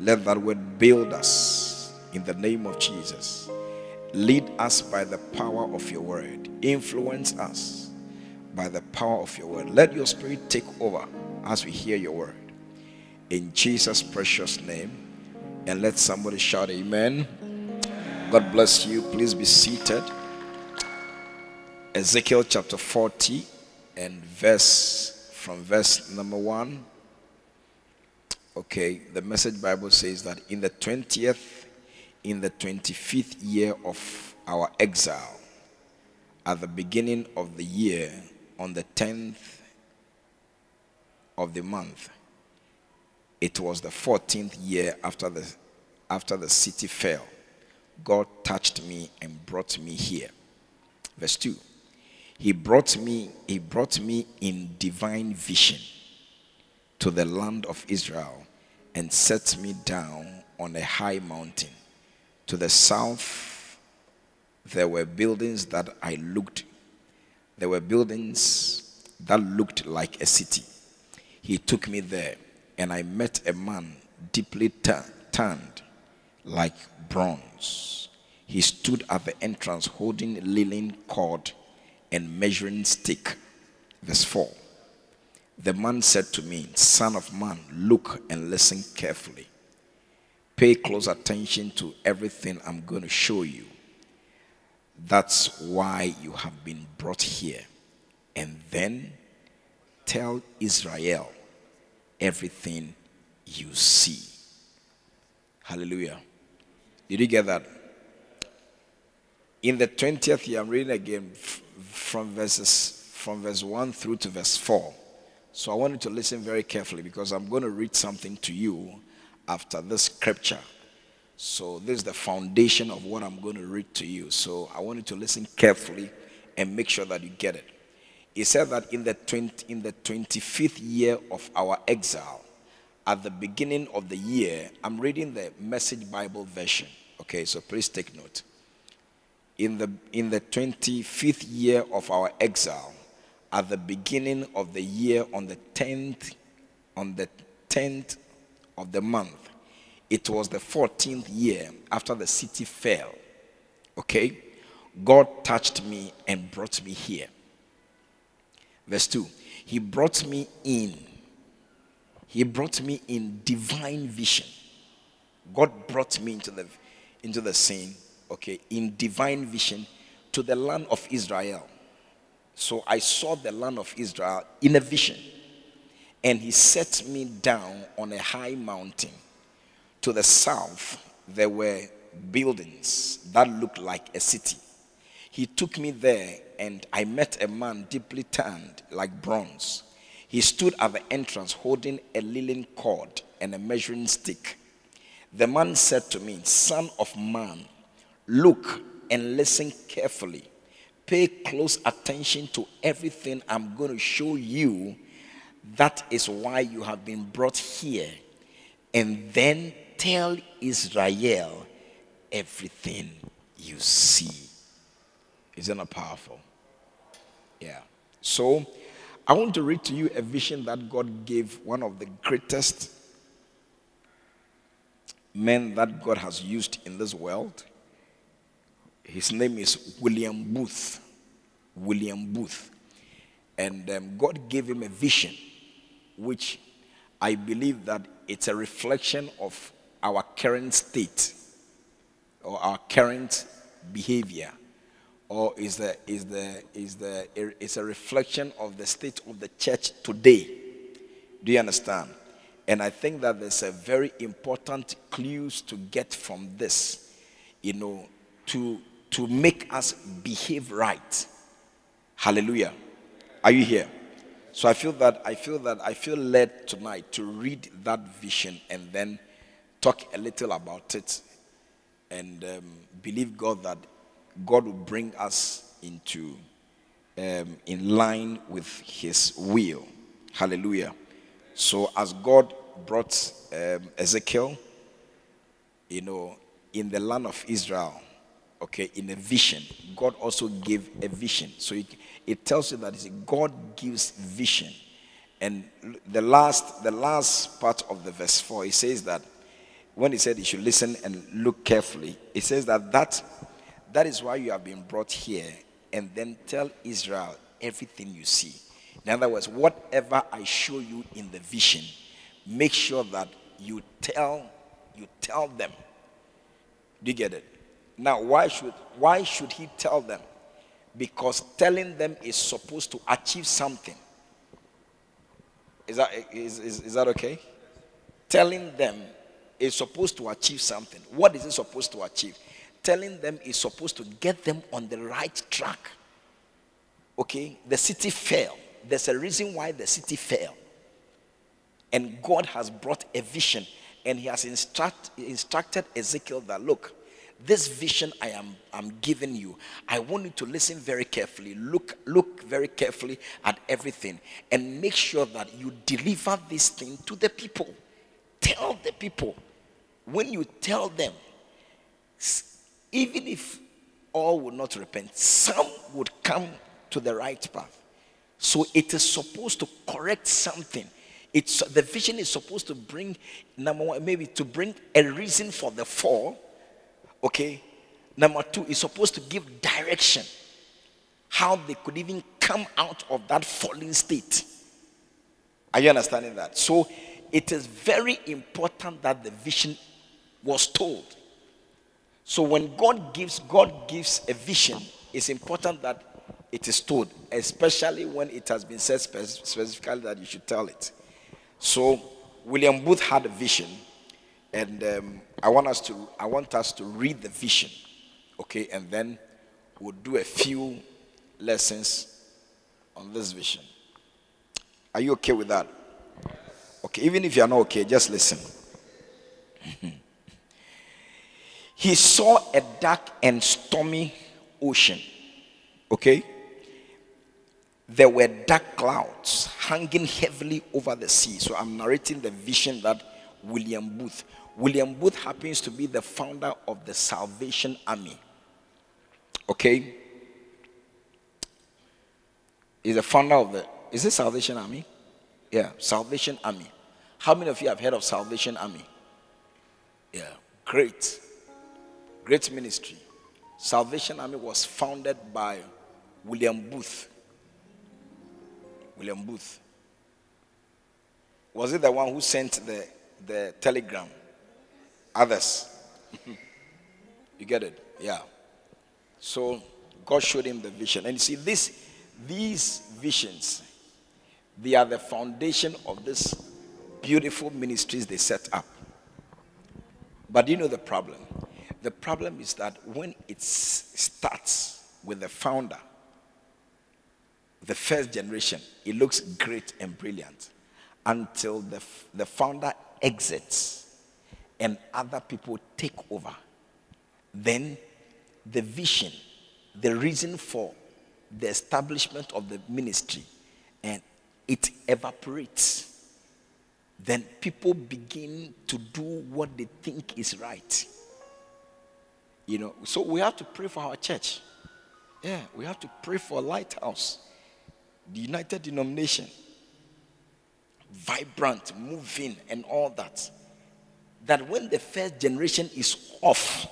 Let that word build us in the name of Jesus. Lead us by the power of your word. Influence us by the power of your word. Let your spirit take over as we hear your word. In Jesus' precious name. And let somebody shout, Amen. God bless you. Please be seated. Ezekiel chapter 40 and verse from verse number 1. Okay, the message Bible says that in the 20th, in the 25th year of our exile, at the beginning of the year, on the 10th of the month, it was the 14th year after the after the city fell. God touched me and brought me here. Verse 2. He brought me, he brought me in divine vision to the land of Israel and set me down on a high mountain. To the south, there were buildings that I looked, there were buildings that looked like a city. He took me there, and I met a man deeply tanned like bronze. He stood at the entrance holding a linen cord and measuring stick. Verse 4. The man said to me, Son of man, look and listen carefully. Pay close attention to everything I'm going to show you. That's why you have been brought here. And then tell Israel everything you see. Hallelujah. Did you get that? In the 20th year, I'm reading again from verses from verse 1 through to verse 4. So I want you to listen very carefully because I'm going to read something to you after this scripture. So this is the foundation of what I'm going to read to you. So I want you to listen carefully and make sure that you get it. He said that in the 20, in the 25th year of our exile, at the beginning of the year, I'm reading the Message Bible version. Okay, so please take note in the, in the 25th year of our exile, at the beginning of the year on the 10th, on the 10th of the month, it was the 14th year after the city fell. Okay? God touched me and brought me here. Verse 2. He brought me in. He brought me in divine vision. God brought me into the into the scene okay, in divine vision to the land of Israel. So I saw the land of Israel in a vision. And he set me down on a high mountain. To the south, there were buildings that looked like a city. He took me there, and I met a man deeply tanned like bronze. He stood at the entrance holding a linen cord and a measuring stick. The man said to me, Son of man, Look and listen carefully. Pay close attention to everything I'm going to show you. That is why you have been brought here. And then tell Israel everything you see. Isn't that powerful? Yeah. So, I want to read to you a vision that God gave one of the greatest men that God has used in this world. His name is William Booth. William Booth. And um, God gave him a vision, which I believe that it's a reflection of our current state or our current behavior or is the is the is the it's a reflection of the state of the church today do you understand and i think that there's a very important clues to get from this you know to to make us behave right. Hallelujah. Are you here? So I feel that I feel that I feel led tonight to read that vision and then talk a little about it and um, believe God that God will bring us into um, in line with His will. Hallelujah. So as God brought um, Ezekiel, you know, in the land of Israel, okay, in a vision. God also gave a vision. So it, it tells you that God gives vision. And the last, the last part of the verse 4, he says that when he said you should listen and look carefully, it says that that, that is why you have been brought here and then tell Israel everything you see. In other words, whatever I show you in the vision, make sure that you tell you tell them. Do you get it? Now, why should why should he tell them? Because telling them is supposed to achieve something. Is that is, is, is that okay? Telling them is supposed to achieve something. What is it supposed to achieve? Telling them is supposed to get them on the right track. Okay? The city fell. There's a reason why the city fell. And God has brought a vision and he has instruct, instructed Ezekiel that look, this vision I am I'm giving you, I want you to listen very carefully, look look very carefully at everything, and make sure that you deliver this thing to the people. Tell the people. When you tell them, even if all would not repent, some would come to the right path. So it is supposed to correct something. It's the vision is supposed to bring number one, maybe to bring a reason for the fall. Okay. Number two, is supposed to give direction. How they could even come out of that falling state. Are you understanding that? So it is very important that the vision was told. So when God gives, God gives a vision, it's important that it is told, especially when it has been said specifically that you should tell it. So William Booth had a vision, and um, I want us to I want us to read the vision, okay, and then we'll do a few lessons on this vision. Are you okay with that? Okay, even if you are not okay, just listen. he saw a dark and stormy ocean. Okay? there were dark clouds hanging heavily over the sea. So I'm narrating the vision that William Booth. William Booth happens to be the founder of the Salvation Army. Okay? He's the founder of the is it Salvation Army? Yeah, Salvation Army. How many of you have heard of Salvation Army? Yeah, great. Great ministry. Salvation Army was founded by William Booth. William Booth. Was it the one who sent the, the telegram? Others. you get it? Yeah. So God showed him the vision. And you see, this, these visions, they are the foundation of this beautiful ministries they set up. But you know the problem? The problem is that when it starts with the founder, the first generation, it looks great and brilliant until the, the founder exits and other people take over. Then the vision, the reason for the establishment of the ministry, and it evaporates. Then people begin to do what they think is right. You know, so we have to pray for our church. Yeah, we have to pray for a Lighthouse the United Denomination, vibrant, moving, and all that, that when the first generation is off,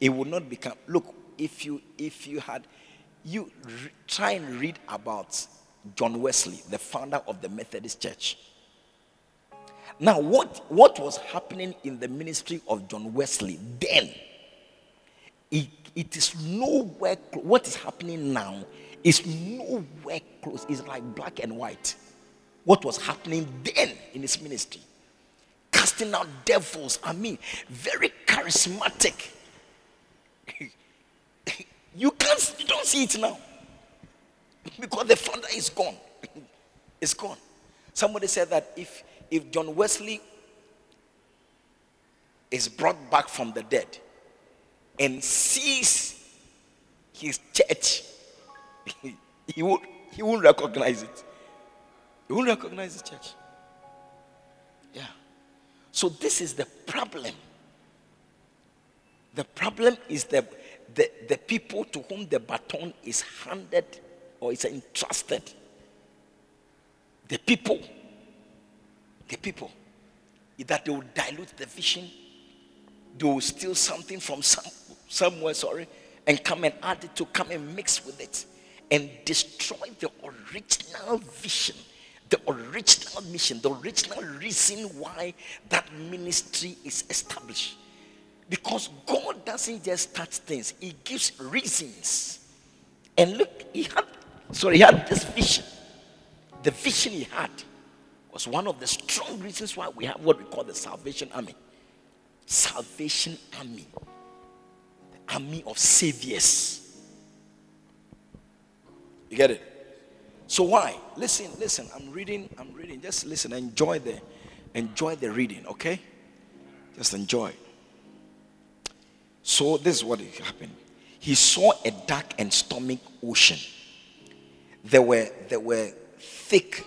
it will not become. Look, if you if you had, you re, try and read about John Wesley, the founder of the Methodist Church. Now, what what was happening in the ministry of John Wesley then? It, it is nowhere. What is happening now is nowhere close. It's like black and white. What was happening then in his ministry? Casting out devils. I mean, very charismatic. you can't, you don't see it now because the founder is gone. it's gone. Somebody said that if if John Wesley is brought back from the dead and sees his church he, won't, he won't recognize it. He won't recognize the church. So this is the problem. The problem is the, the, the people to whom the baton is handed or is entrusted. The people. The people. that they will dilute the vision, they will steal something from some, somewhere, sorry, and come and add it to come and mix with it and destroy the original vision, the original mission, the original reason why that ministry is established. Because God doesn't just start things, He gives reasons. And look, He had, sorry, He had this vision. The vision He had was one of the strong reasons why we have what we call the Salvation Army. Salvation Army, the army of saviors. You get it? So why? Listen, listen. I'm reading. I'm reading. Just listen. Enjoy the, enjoy the reading. Okay? Just enjoy. So this is what happened. He saw a dark and stormy ocean. There were there were thick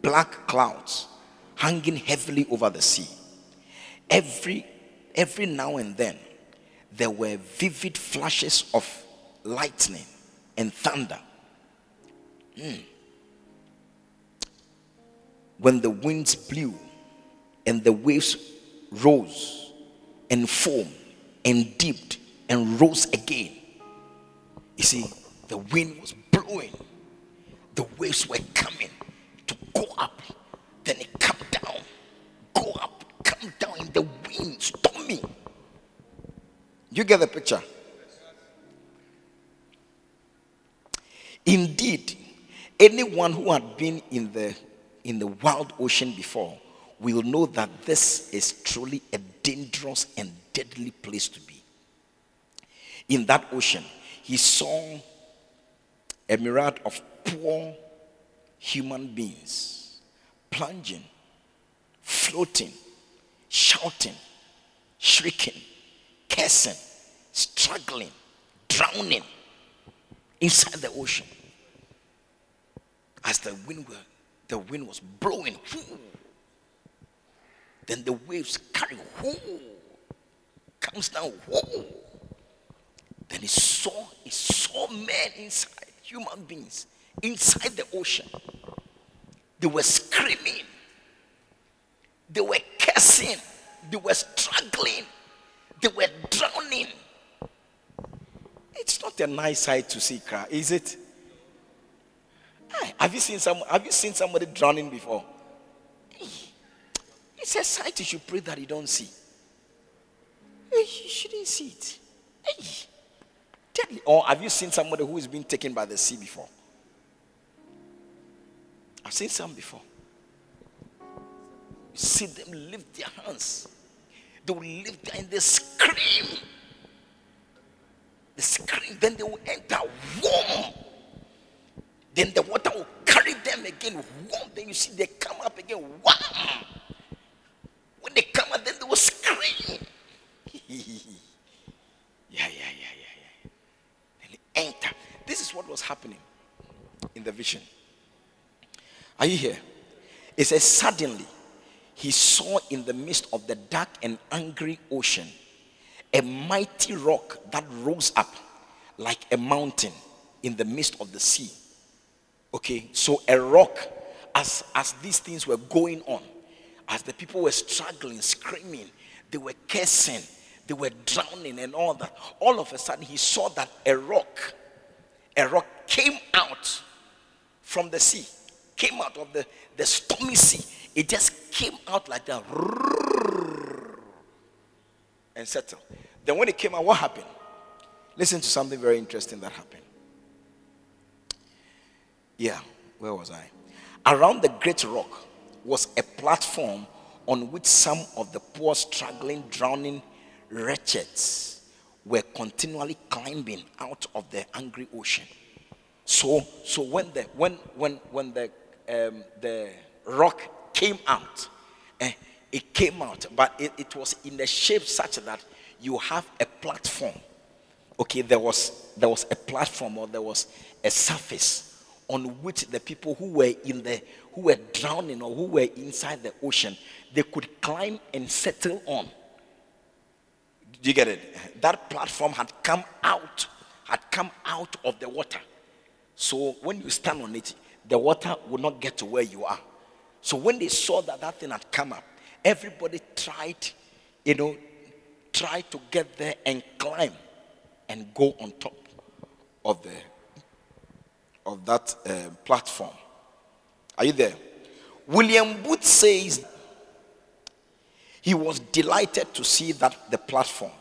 black clouds hanging heavily over the sea. Every every now and then there were vivid flashes of lightning and thunder. Mm. When the winds blew and the waves rose and foamed and dipped and rose again. You see, the wind was blowing, the waves were coming to go up, then it come down, go up, come down in the wind, stormy. You get the picture? Indeed, anyone who had been in the in the wild ocean before will know that this is truly a dangerous and deadly place to be. In that ocean, he saw a myriad of poor human beings plunging, floating, shouting, shrieking, cursing, struggling, drowning inside the ocean as the wind were, the wind was blowing. Then the waves carry comes down. Then he saw he saw men inside, human beings inside the ocean. They were screaming. They were cursing. They were struggling. They were drowning. It's not a nice sight to see, is it? Have you seen some? Have you seen somebody drowning before? It's a sight you should pray that you don't see. You shouldn't see it. Deadly. Or have you seen somebody who is being taken by the sea before? I've seen some before. You see them lift their hands. They will lift their and they scream. They scream, then they will enter then the water will carry them again. Then you see they come up again. When they come up, then they will scream. yeah, yeah, yeah, yeah, yeah. Then they enter. This is what was happening in the vision. Are you here? It says, Suddenly he saw in the midst of the dark and angry ocean a mighty rock that rose up like a mountain in the midst of the sea. Okay, so a rock, as as these things were going on, as the people were struggling, screaming, they were cursing, they were drowning, and all that. All of a sudden, he saw that a rock, a rock came out from the sea, came out of the, the stormy sea. It just came out like that and settled. Then, when it came out, what happened? Listen to something very interesting that happened. Yeah, where was I? Around the great rock was a platform on which some of the poor, struggling, drowning wretches were continually climbing out of the angry ocean. So, so when the when when when the um, the rock came out, eh, it came out, but it, it was in a shape such that you have a platform. Okay, there was there was a platform or there was a surface on which the people who were in the who were drowning or who were inside the ocean they could climb and settle on. Do you get it? That platform had come out had come out of the water. So when you stand on it the water will not get to where you are. So when they saw that that thing had come up everybody tried, you know, tried to get there and climb and go on top of the of that uh, platform. Are you there? William Booth says he was delighted to see that the platform,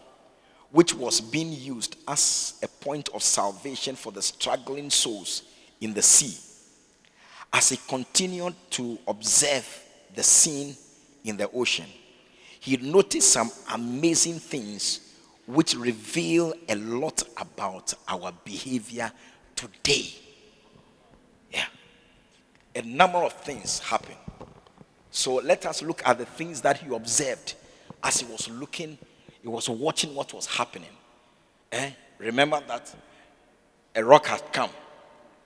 which was being used as a point of salvation for the struggling souls in the sea, as he continued to observe the scene in the ocean, he noticed some amazing things which reveal a lot about our behavior today. A number of things happen. So let us look at the things that he observed as he was looking, he was watching what was happening. Eh? Remember that a rock had come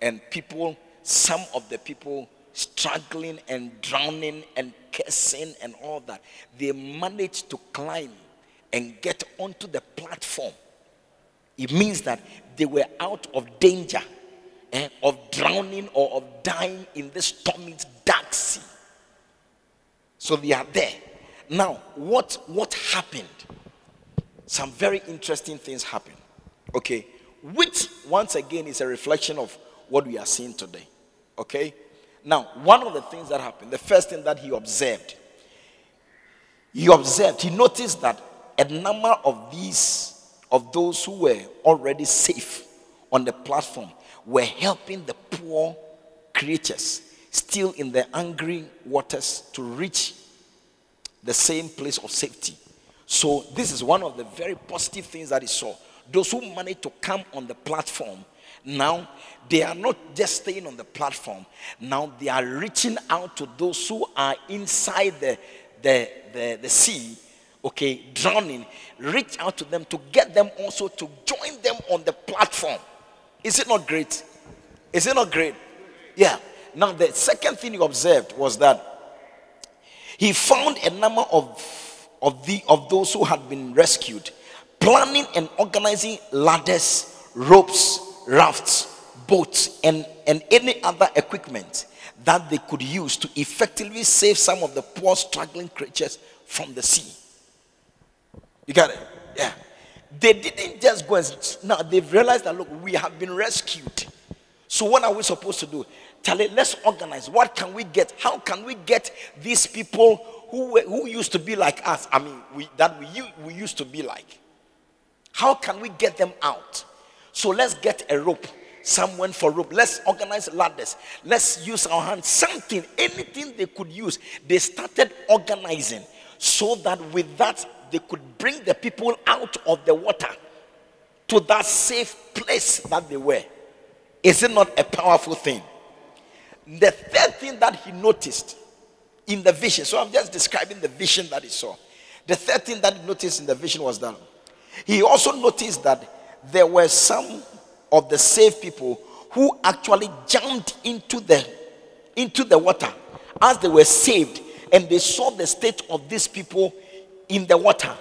and people, some of the people struggling and drowning and cursing and all that, they managed to climb and get onto the platform. It means that they were out of danger eh, of drowning or of dying in this stormy, dark sea. So they are there. Now, what, what happened? Some very interesting things happened. Okay, which once again is a reflection of what we are seeing today. Okay, now, one of the things that happened, the first thing that he observed, he observed, he noticed that a number of these, of those who were already safe on the platform, were helping the poor creatures still in the angry waters to reach the same place of safety. So, this is one of the very positive things that he saw. Those who managed to come on the platform now, they are not just staying on the platform. Now, they are reaching out to those who are inside the, the, the, the sea, okay, drowning. Reach out to them to get them also to join them on the platform. Is it not great? Is it not great? Yeah. Now, the second thing you observed was that he found a number of, of, the, of those who had been rescued, planning and organizing ladders, ropes, rafts, boats, and, and any other equipment that they could use to effectively save some of the poor, struggling creatures from the sea. You got it? Yeah. They didn't just go and now they've realized that look, we have been rescued. So what are we supposed to do? Tell it, let's organize. What can we get? How can we get these people who who used to be like us? I mean, we, that we we used to be like. How can we get them out? So let's get a rope. Someone for rope. Let's organize ladders. Let's use our hands. Something, anything they could use. They started organizing so that with that they could bring the people out of the water to that safe place that they were. Is it not a powerful thing? The third thing that he noticed in the vision, so I'm just describing the vision that he saw. The third thing that he noticed in the vision was that he also noticed that there were some of the saved people who actually jumped into the into the water as they were saved and they saw the state of these people in the water.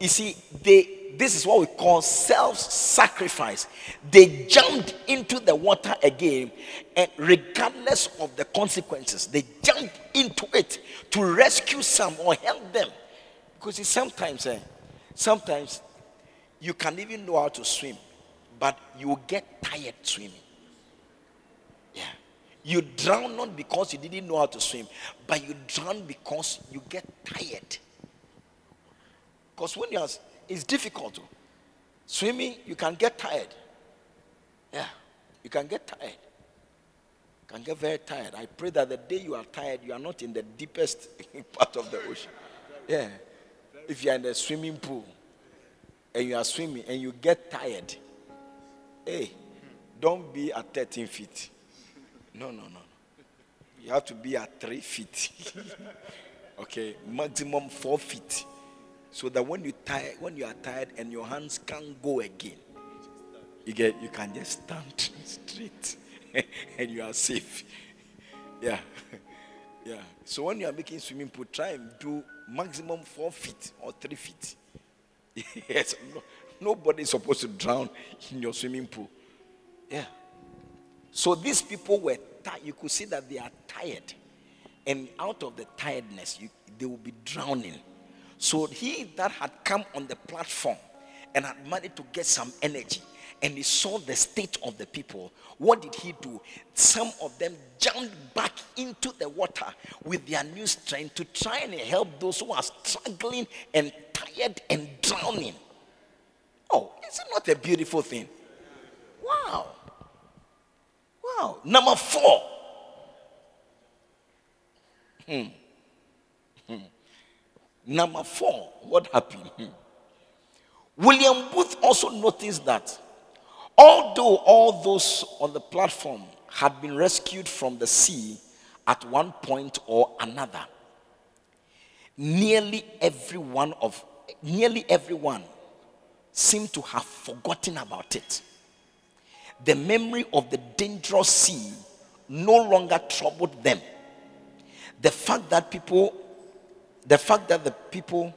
You see they this is what we call self-sacrifice. They jumped into the water again and regardless of the consequences they jumped into it to rescue some or help them. Because sometimes eh, sometimes you can even know how to swim, but you get tired swimming. You drown not because you didn't know how to swim, but you drown because you get tired. Because when you're, it's difficult. Swimming, you can get tired. Yeah. You can get tired. You can get very tired. I pray that the day you are tired, you are not in the deepest part of the ocean. Yeah. If you are in the swimming pool, and you are swimming and you get tired, hey, don't be at 13 feet. No, no, no. You have to be at three feet. okay, maximum four feet. So that when you tired, when you are tired and your hands can't go again, you get you can just stand straight and you are safe. Yeah. Yeah. So when you are making swimming pool, try and do maximum four feet or three feet. yes, no, nobody is supposed to drown in your swimming pool. Yeah. So these people were tired. You could see that they are tired. And out of the tiredness, you, they will be drowning. So he that had come on the platform and had managed to get some energy and he saw the state of the people, what did he do? Some of them jumped back into the water with their new strength to try and help those who are struggling and tired and drowning. Oh, is it not a beautiful thing? Wow. Wow. Number four. Hmm. Hmm. Number four, what happened? Hmm. William Booth also noticed that although all those on the platform had been rescued from the sea at one point or another, nearly everyone of nearly everyone seemed to have forgotten about it. The memory of the dangerous sea no longer troubled them. The fact that people, the fact that the people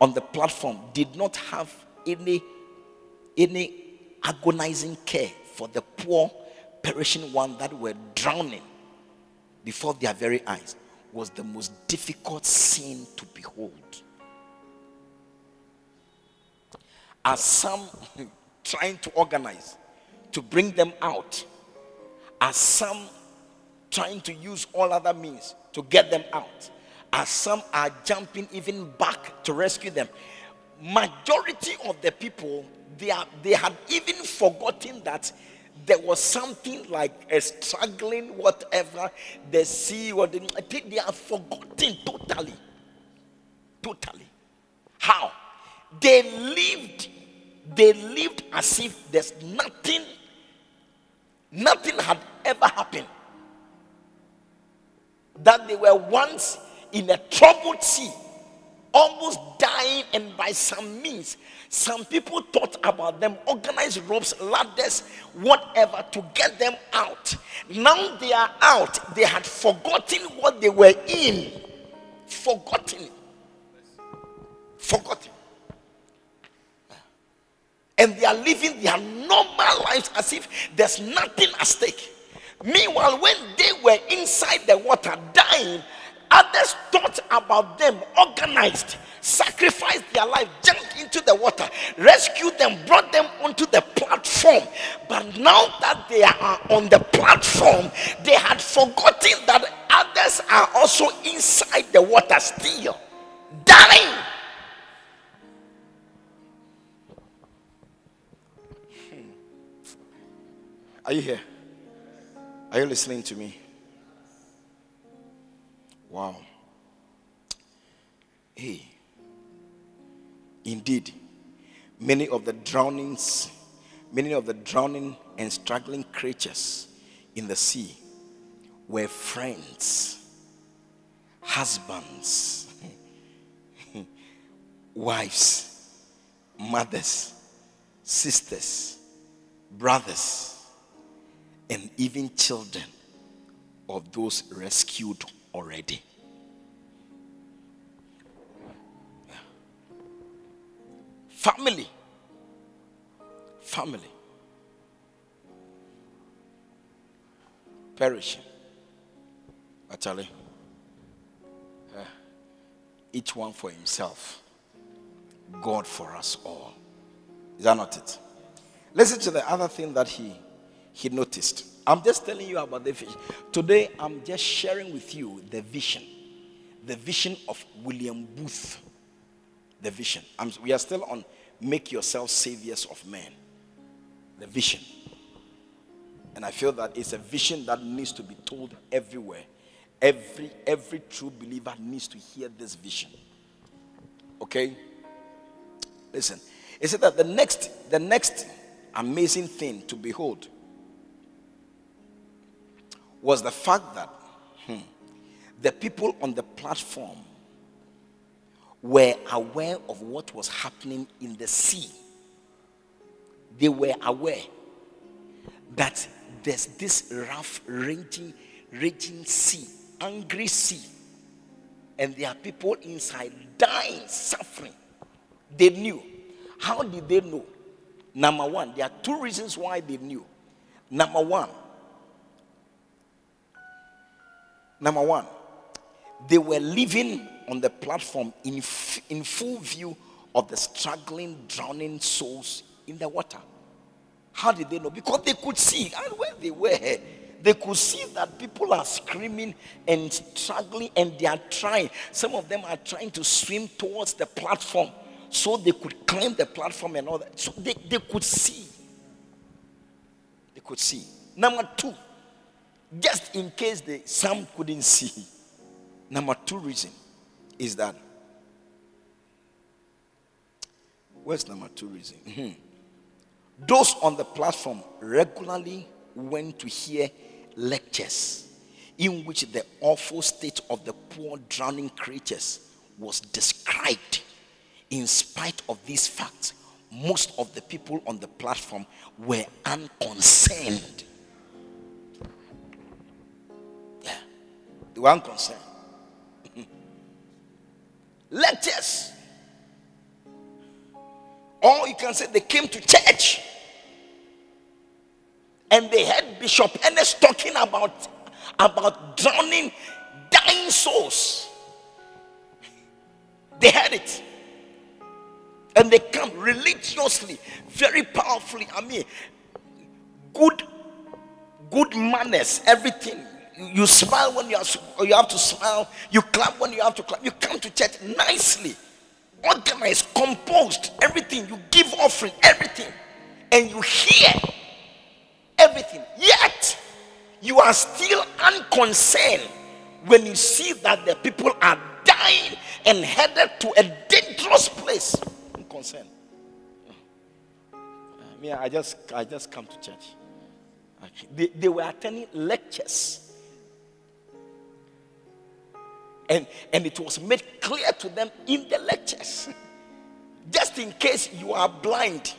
on the platform did not have any, any agonizing care for the poor, perishing one that were drowning before their very eyes was the most difficult scene to behold. As some trying to organize to bring them out, as some trying to use all other means to get them out, as some are jumping even back to rescue them. Majority of the people they are they had even forgotten that there was something like a struggling whatever. The sea or the I think they are forgotten totally. Totally. How? They lived they lived as if there's nothing nothing had ever happened. That they were once in a troubled sea almost dying and by some means some people thought about them organized ropes ladders whatever to get them out. Now they are out. They had forgotten what they were in. Forgotten. Forgotten and they are living their normal lives as if there's nothing at stake meanwhile when they were inside the water dying Others thought about them, organized, sacrificed their life, jumped into the water, rescued them, brought them onto the platform. But now that they are on the platform, they had forgotten that others are also inside the water still, dying. Are you here? Are you listening to me? Wow. Hey. Indeed, many of the drownings, many of the drowning and struggling creatures in the sea were friends, husbands, wives, mothers, sisters, brothers, and even children of those rescued already. Family. Family. Perishing. Actually, uh, each one for himself, God for us all. Is that not it? Listen to the other thing that he he noticed. I'm just telling you about the vision. Today, I'm just sharing with you the vision. The vision of William Booth. The vision. I'm, we are still on make yourself saviors of men. The vision. And I feel that it's a vision that needs to be told everywhere. Every every true believer needs to hear this vision. Okay? Listen. It said that the next the next amazing thing to behold was the fact that hmm, the people on the platform were aware of what was happening in the sea. They were aware that there's this rough, raging, raging sea, angry sea, and there are people inside dying, suffering. They knew. How did they know? Number one, there are two reasons why they knew. Number one, Number one, they were living on the platform in, f- in full view of the struggling, drowning souls in the water. How did they know? Because they could see, and where they were, they could see that people are screaming and struggling and they are trying. Some of them are trying to swim towards the platform so they could climb the platform and all that. So they, they could see. They could see. Number two, just in case the some couldn't see. Number two reason is that where's number two reason? Mm-hmm. Those on the platform regularly went to hear lectures in which the awful state of the poor drowning creatures was described. In spite of these facts, most of the people on the platform were unconcerned. They were unconcerned. Lectures. Or you can say they came to church and they heard Bishop Ennis talking about, about drowning, dying souls. They heard it. And they come religiously, very powerfully. I mean, good, good manners, everything. You smile when you have, you have to smile. You clap when you have to clap. You come to church nicely, organized, composed, everything. You give offering, everything. And you hear everything. Yet, you are still unconcerned when you see that the people are dying and headed to a dangerous place. Unconcerned. I mean, I just, I just come to church. They, they were attending lectures. And, and it was made clear to them in the lectures. Just in case you are blind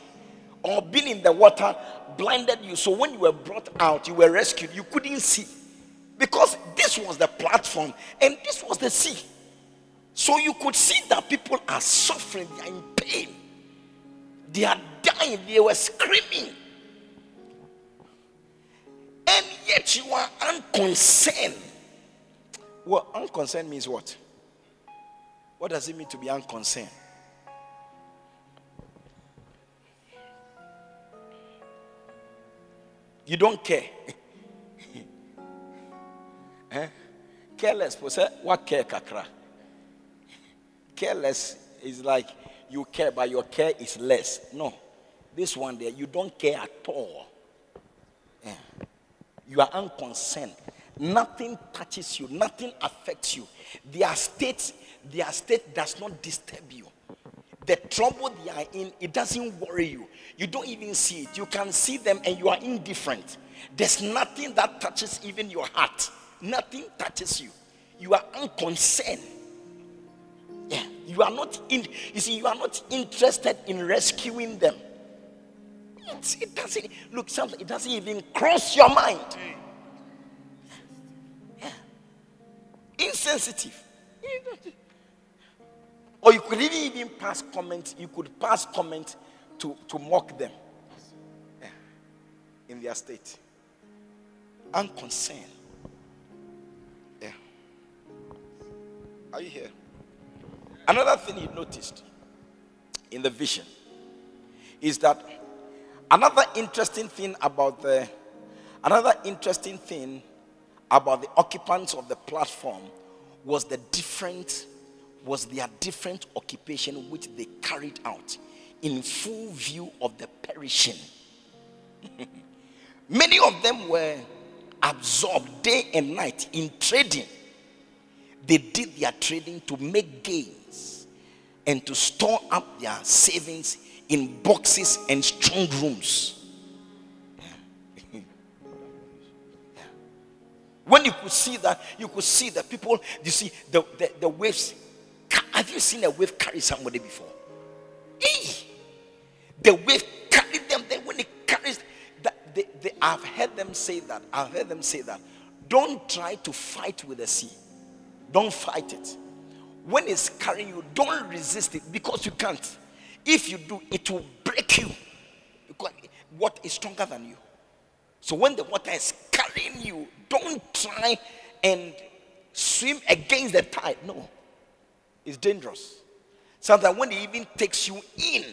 or been in the water blinded you. So when you were brought out, you were rescued, you couldn't see. Because this was the platform and this was the sea. So you could see that people are suffering, they are in pain, they are dying, they were screaming. And yet you are unconcerned. Well, unconcerned means what? What does it mean to be unconcerned? You don't care. eh? Careless, what care kakra? Careless is like you care, but your care is less. No. This one there, you don't care at all. Yeah. You are unconcerned. Nothing touches you, nothing affects you. Their state, their state does not disturb you. The trouble they are in, it doesn't worry you. You don't even see it. You can see them and you are indifferent. There's nothing that touches even your heart. Nothing touches you. You are unconcerned. Yeah, you are not in. You see, you are not interested in rescuing them. It's, it doesn't look. Something. It doesn't even cross your mind. Insensitive. Or you could even, even pass comment. You could pass comment to, to mock them yeah. in their state. Unconcerned. Yeah. Are you here? Another thing you noticed in the vision is that another interesting thing about the another interesting thing about the occupants of the platform was the different was their different occupation which they carried out in full view of the perishing. Many of them were absorbed day and night in trading. They did their trading to make gains and to store up their savings in boxes and strong rooms. When you could see that, you could see the people, you see the, the, the waves have you seen a wave carry somebody before? The wave carried them. Then when it carries, that they, they, I've heard them say that. I've heard them say that. Don't try to fight with the sea. Don't fight it. When it's carrying you, don't resist it because you can't. If you do, it will break you. Because what is stronger than you? So when the water is carrying you, don't try and swim against the tide. No, it's dangerous. Sometimes when it even takes you in,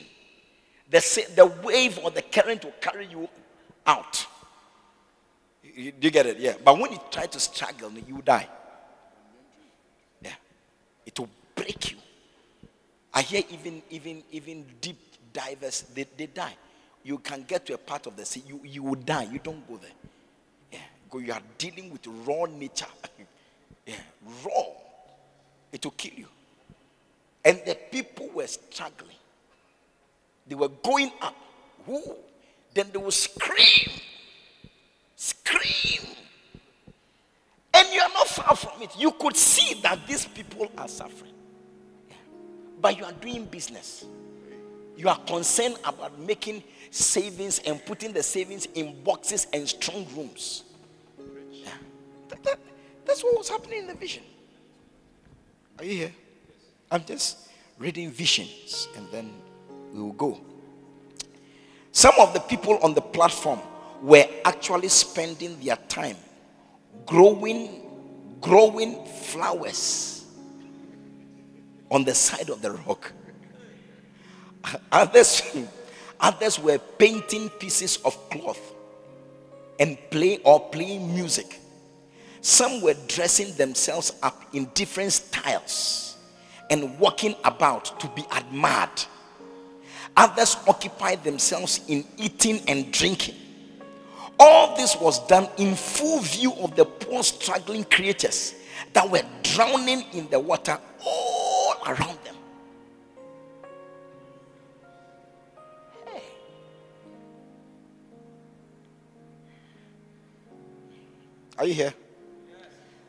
the, the wave or the current will carry you out. You, you get it? Yeah. But when you try to struggle, you die. Yeah. It will break you. I hear even even even deep divers they, they die. You can get to a part of the sea, you, you will die. You don't go there. Yeah. Because you are dealing with raw nature. yeah. Raw. It will kill you. And the people were struggling. They were going up. Who? Then they will scream. Scream. And you are not far from it. You could see that these people are suffering. Yeah. But you are doing business. You are concerned about making savings and putting the savings in boxes and strong rooms. Yeah. That, that, that's what was happening in the vision. Are you here? I'm just reading visions and then we will go. Some of the people on the platform were actually spending their time growing growing flowers on the side of the rock. Others, others were painting pieces of cloth and play or playing music. Some were dressing themselves up in different styles and walking about to be admired. Others occupied themselves in eating and drinking. All this was done in full view of the poor, struggling creatures that were drowning in the water all around them. Are you here?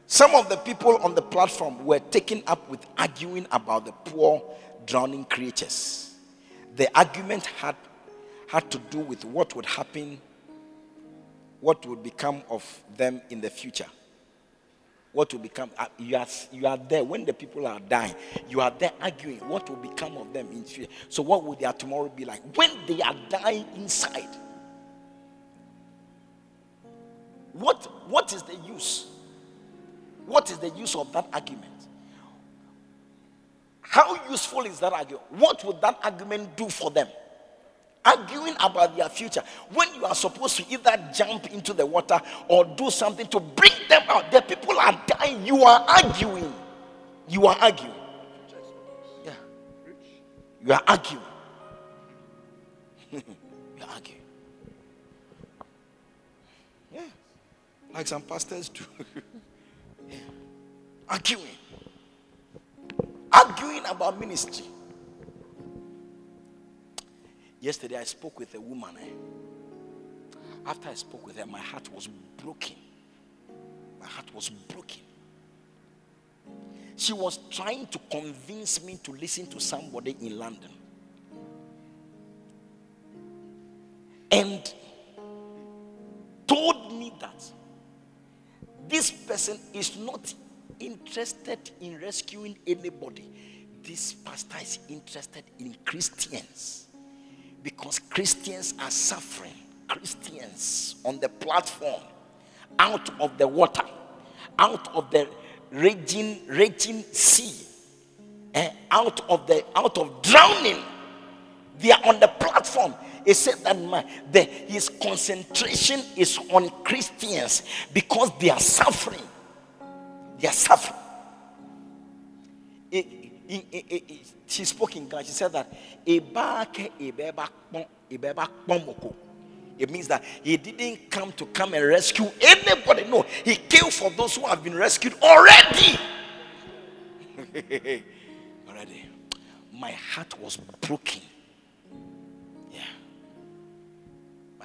Some of the people on the platform were taken up with arguing about the poor, drowning creatures. The argument had, had to do with what would happen, what would become of them in the future. What will become, uh, you are, you are there when the people are dying, you are there arguing what will become of them in future. So, what will their tomorrow be like when they are dying inside? What, what is the use? What is the use of that argument? How useful is that argument? What would that argument do for them? Arguing about their future when you are supposed to either jump into the water or do something to bring them out. The people are dying. You are arguing. You are arguing. Yeah. You are arguing. Like some pastors do. arguing. Arguing about ministry. Yesterday I spoke with a woman. Eh? After I spoke with her, my heart was broken. My heart was broken. She was trying to convince me to listen to somebody in London. And told me that this person is not interested in rescuing anybody. This pastor is interested in Christians because Christians are suffering. Christians on the platform, out of the water, out of the raging, raging sea, eh, out of the out of drowning. They are on the platform. He said that the, his concentration is on Christians because they are suffering. They are suffering. she spoke in Ghana. She said that it means that he didn't come to come and rescue anybody. No, he came for those who have been rescued already. already. My heart was broken.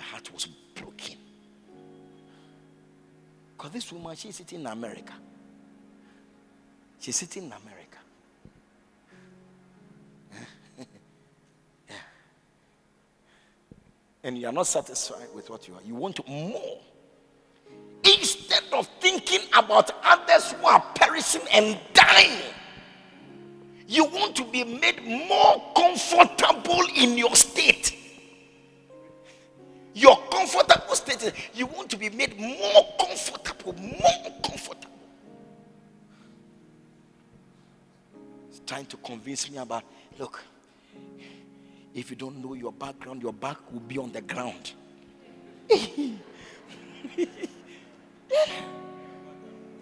Heart was broken. Because this woman, she's sitting in America. She's sitting in America. yeah. And you are not satisfied with what you are. You want more. Instead of thinking about others who are perishing and dying, you want to be made more comfortable in your state. you want to be made more comfortable, more comfortable. He's trying to convince me about, look, if you don't know your background, your back will be on the ground. yeah.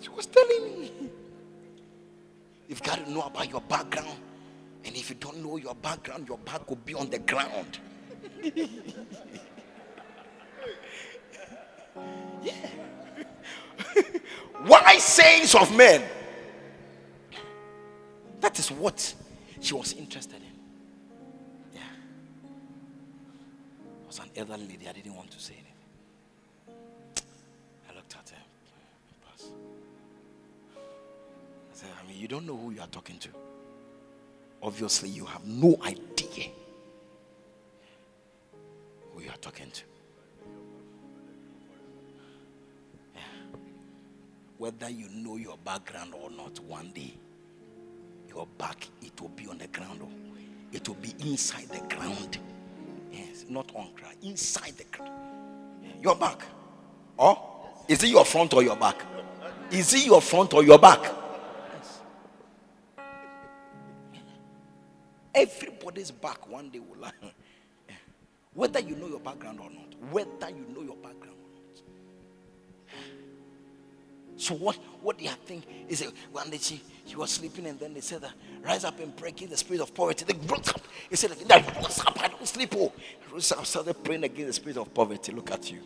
She was telling me. You've got to know about your background. And if you don't know your background, your back will be on the ground. Wise sayings of men. That is what she was interested in. Yeah. I was an elderly lady. I didn't want to say anything. I looked at her. I said, I mean, you don't know who you are talking to. Obviously, you have no idea who you are talking to. Whether you know your background or not, one day your back it will be on the ground. Oh. It will be inside the ground. Yes, not on ground, inside the ground. Your back. Oh, is it your front or your back? Is it your front or your back? Yes. Everybody's back one day will lie. Whether you know your background or not, whether you know your background So what, what they are thinking is when they, she, she was sleeping and then they said that rise up and break in the spirit of poverty. They rose up. He said, that rose up, I don't sleep. Oh, rose up, started praying against the spirit of poverty. Look at you.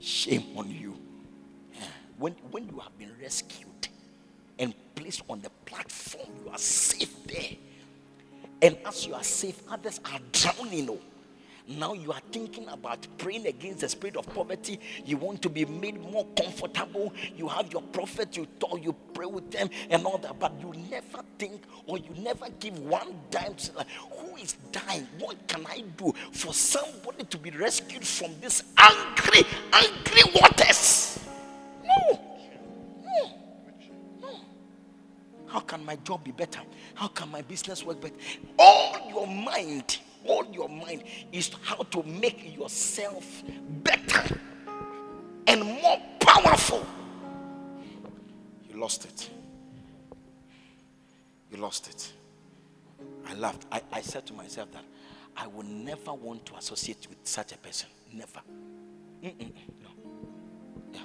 Shame on you. When, when you have been rescued and placed on the platform, you are safe there. And as you are safe, others are drowning. Oh. Now you are thinking about praying against the spirit of poverty. You want to be made more comfortable. You have your prophet, you talk, you pray with them and all that, but you never think or you never give one dime who is dying? What can I do for somebody to be rescued from this angry, angry waters? No. No. No. How can my job be better? How can my business work better? All your mind all your mind is how to make yourself better and more powerful. You lost it. You lost it. I laughed. I, I said to myself that I will never want to associate with such a person. Never. Mm-mm, no. Yeah.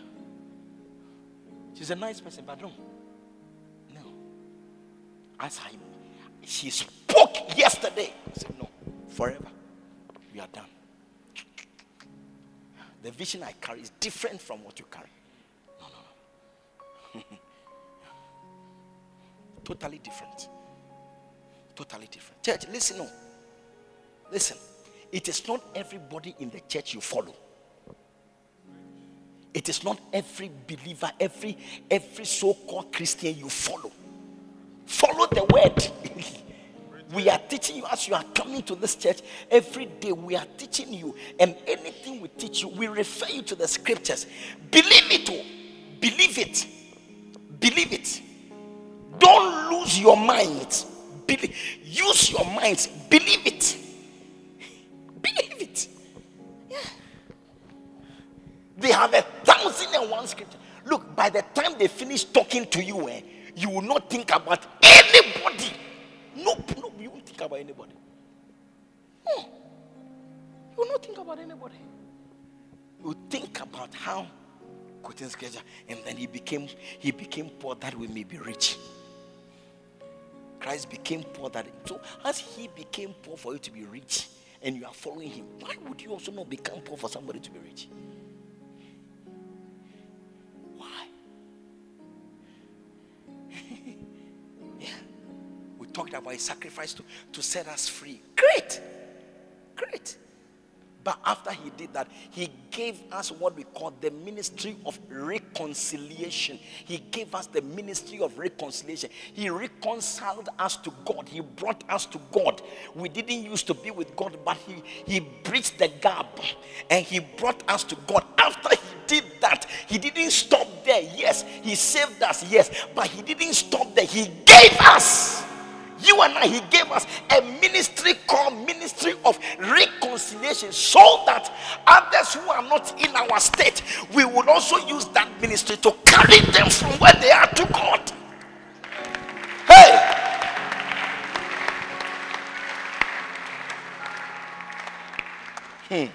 She's a nice person, but no. No. As I, she spoke yesterday. I said, no forever. We are done. The vision I carry is different from what you carry. No, no, no. totally different. Totally different. Church, listen. No. Listen. It is not everybody in the church you follow. It is not every believer, every every so-called Christian you follow. Follow the word. we are teaching you as you are coming to this church every day. We are teaching you, and anything we teach you, we refer you to the scriptures. Believe it, oh. believe it, believe it. Don't lose your mind. Believe. Use your minds. Believe it. Believe it. Yeah. They have a thousand and one scripture. Look, by the time they finish talking to you, eh, you will not think about anybody Nope, think about anybody. No. You will not think about anybody. You think about how quoting scripture, and then he became he became poor that we may be rich. Christ became poor that so as he became poor for you to be rich and you are following him, why would you also not become poor for somebody to be rich? A sacrifice to, to set us free. Great. Great. But after he did that, he gave us what we call the ministry of reconciliation. He gave us the ministry of reconciliation. He reconciled us to God. He brought us to God. We didn't used to be with God, but he, he bridged the gap and he brought us to God. After he did that, he didn't stop there. Yes, he saved us. Yes, but he didn't stop there. He gave us you and I, He gave us a ministry called Ministry of Reconciliation so that others who are not in our state, we will also use that ministry to carry them from where they are to God. Hey! Hmm.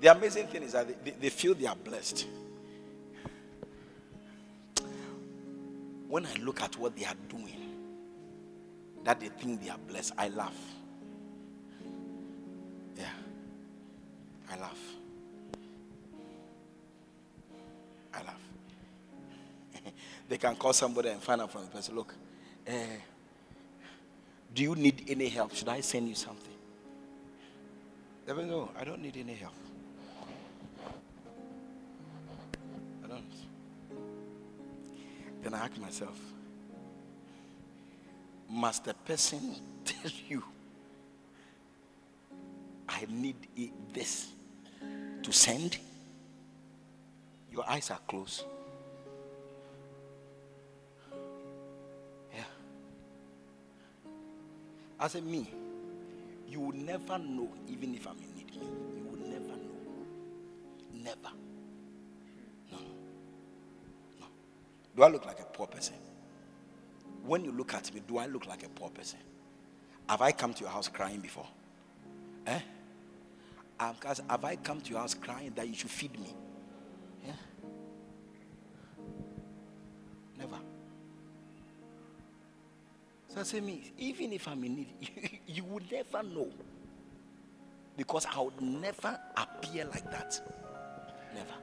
The amazing thing is that they, they feel they are blessed. When I look at what they are doing, that they think they are blessed, I laugh. Yeah. I laugh. I laugh. they can call somebody and find out from the person, look, uh, do you need any help? Should I send you something? They will no, I don't need any help. Then I ask myself, must the person tell you I need this to send? Your eyes are closed. Yeah. I said, me, you will never know, even if I'm in need. You will never know. Never. Do I look like a poor person? When you look at me, do I look like a poor person? Have I come to your house crying before? Eh? Have I come to your house crying that you should feed me? Yeah. Never. So I say, me, even if I'm in need, you, you would never know. Because I would never appear like that. Never.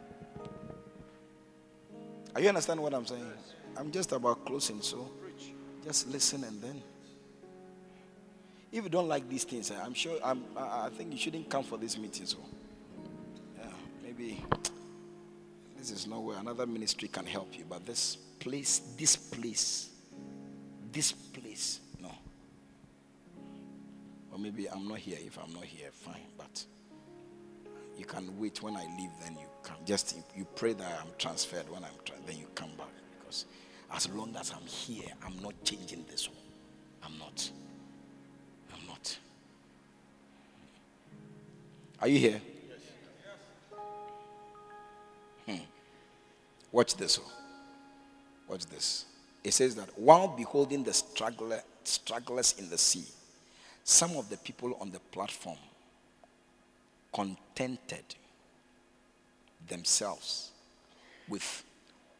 Are you understand what I'm saying? I'm just about closing, so just listen and then. If you don't like these things, eh, I'm sure I'm, I think you shouldn't come for this meeting. So, yeah, maybe this is not where another ministry can help you, but this place, this place, this place, no. Or maybe I'm not here. If I'm not here, fine. But you can wait when I leave. Then you can just you pray that I'm transferred. When I'm tra- then you come back because as long as I'm here, I'm not changing this one. I'm not. I'm not. Are you here? Hmm. Watch this. Watch this. It says that while beholding the struggler, strugglers in the sea, some of the people on the platform contented themselves with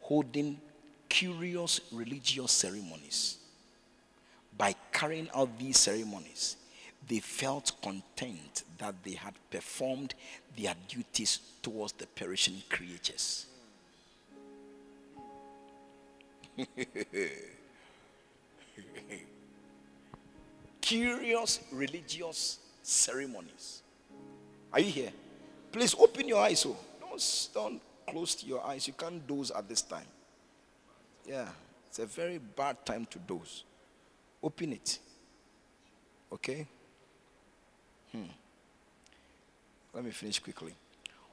holding curious religious ceremonies. By carrying out these ceremonies, they felt content that they had performed their duties towards the perishing creatures. Curious religious ceremonies. Are you here? Please open your eyes. Oh, don't, don't close your eyes. You can't doze at this time. Yeah, it's a very bad time to doze. Open it. Okay? Hmm. Let me finish quickly.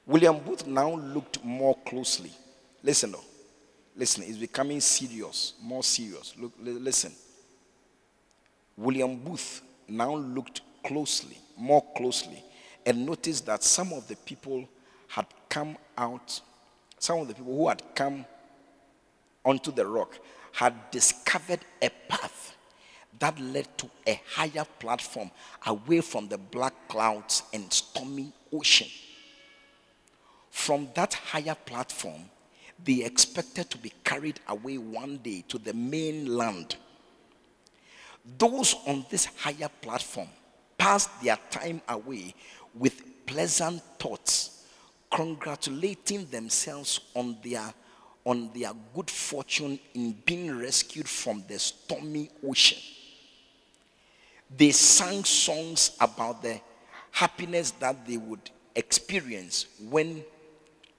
William Booth now looked more closely. Listen, though. Listen, it's becoming serious, more serious. Look, listen. William Booth now looked closely, more closely, and noticed that some of the people had come out, some of the people who had come onto the rock had discovered a path that led to a higher platform away from the black clouds and stormy ocean. From that higher platform, they expected to be carried away one day to the mainland. Those on this higher platform passed their time away with pleasant thoughts, congratulating themselves on their on their good fortune in being rescued from the stormy ocean. They sang songs about the happiness that they would experience when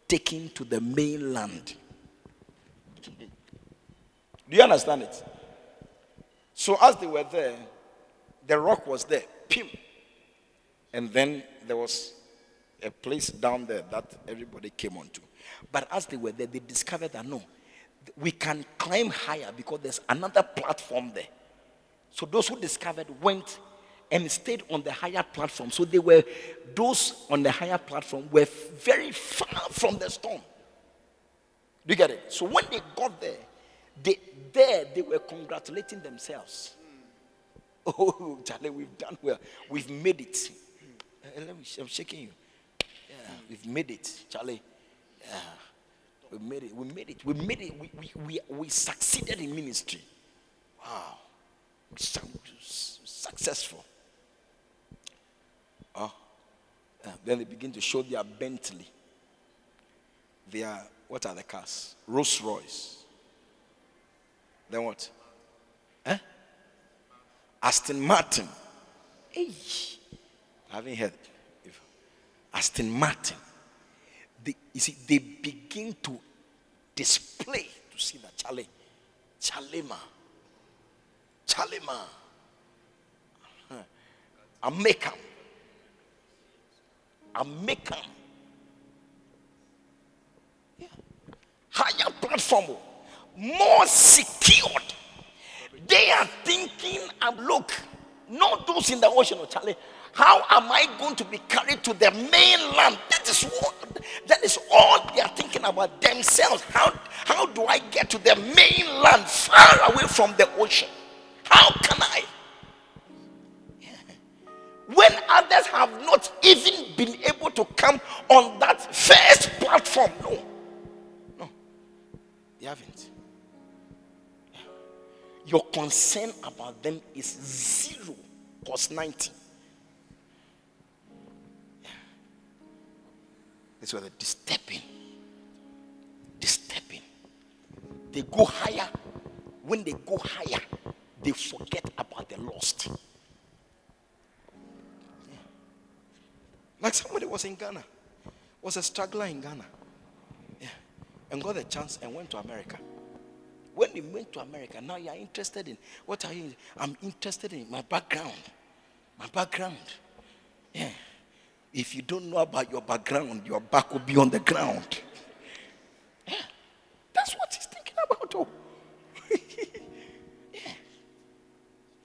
taken to the mainland. Do you understand it? So, as they were there, the rock was there, pim. And then there was a place down there that everybody came onto. But as they were there, they discovered that no, we can climb higher because there's another platform there. So those who discovered went and stayed on the higher platform. So they were those on the higher platform were very far from the storm. Do you get it? So when they got there, they there they were congratulating themselves. Oh, Charlie, we've done well. We've made it. Uh, let me, I'm shaking you. Yeah, we've made it, Charlie. Yeah, we made it. We made it. We made it. We, we, we, we succeeded in ministry. Wow. Successful. Oh. Yeah. Then they begin to show their Bentley. Their, what are the cars? Rolls Royce. Then what? Eh? Aston Martin. Hey, I haven't heard. If Aston Martin. They, you see, they begin to display to see that Charlie, Chalema, Chalema, uh-huh. make them. I. Yeah. Higher platform, oh. more secured they are thinking, and look, not those in the ocean, oh, Charlie. How am I going to be carried to the mainland? That is what that is all they are thinking about themselves. How how do I get to the mainland far away from the ocean? How can I? When others have not even been able to come on that first platform. No. No. They haven't your concern about them is zero plus 90. Why they're disturbing. Disturbing. They go higher. When they go higher, they forget about the lost. Yeah. Like somebody was in Ghana, was a struggler in Ghana. Yeah. And got a chance and went to America. When you went to America, now you are interested in what are you? I'm interested in my background. My background. Yeah. If you don't know about your background, your back will be on the ground. Yeah. That's what he's thinking about. Oh. yeah.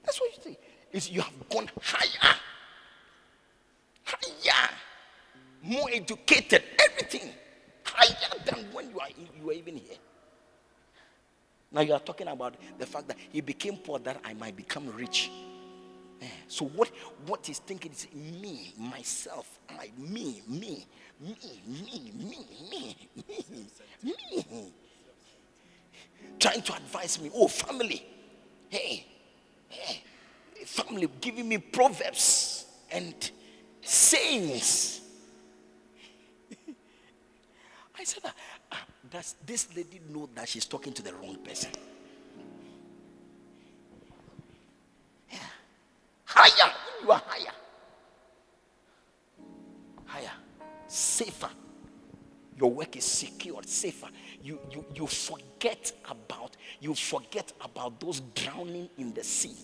That's what you think. Is you have gone higher. Higher. More educated. Everything. Higher than when you are you are even here. Now you are talking about the fact that he became poor that I might become rich. So what what he's thinking is me, myself, I, me, me, me, me, me, me, me, me. Trying to advise me, oh family, hey, hey, family giving me proverbs and sayings. I said, ah, ah, does this lady know that she's talking to the wrong person? Higher. You are higher. Higher. Safer. Your work is secured, safer. You, you, you forget about you forget about those drowning in the sea.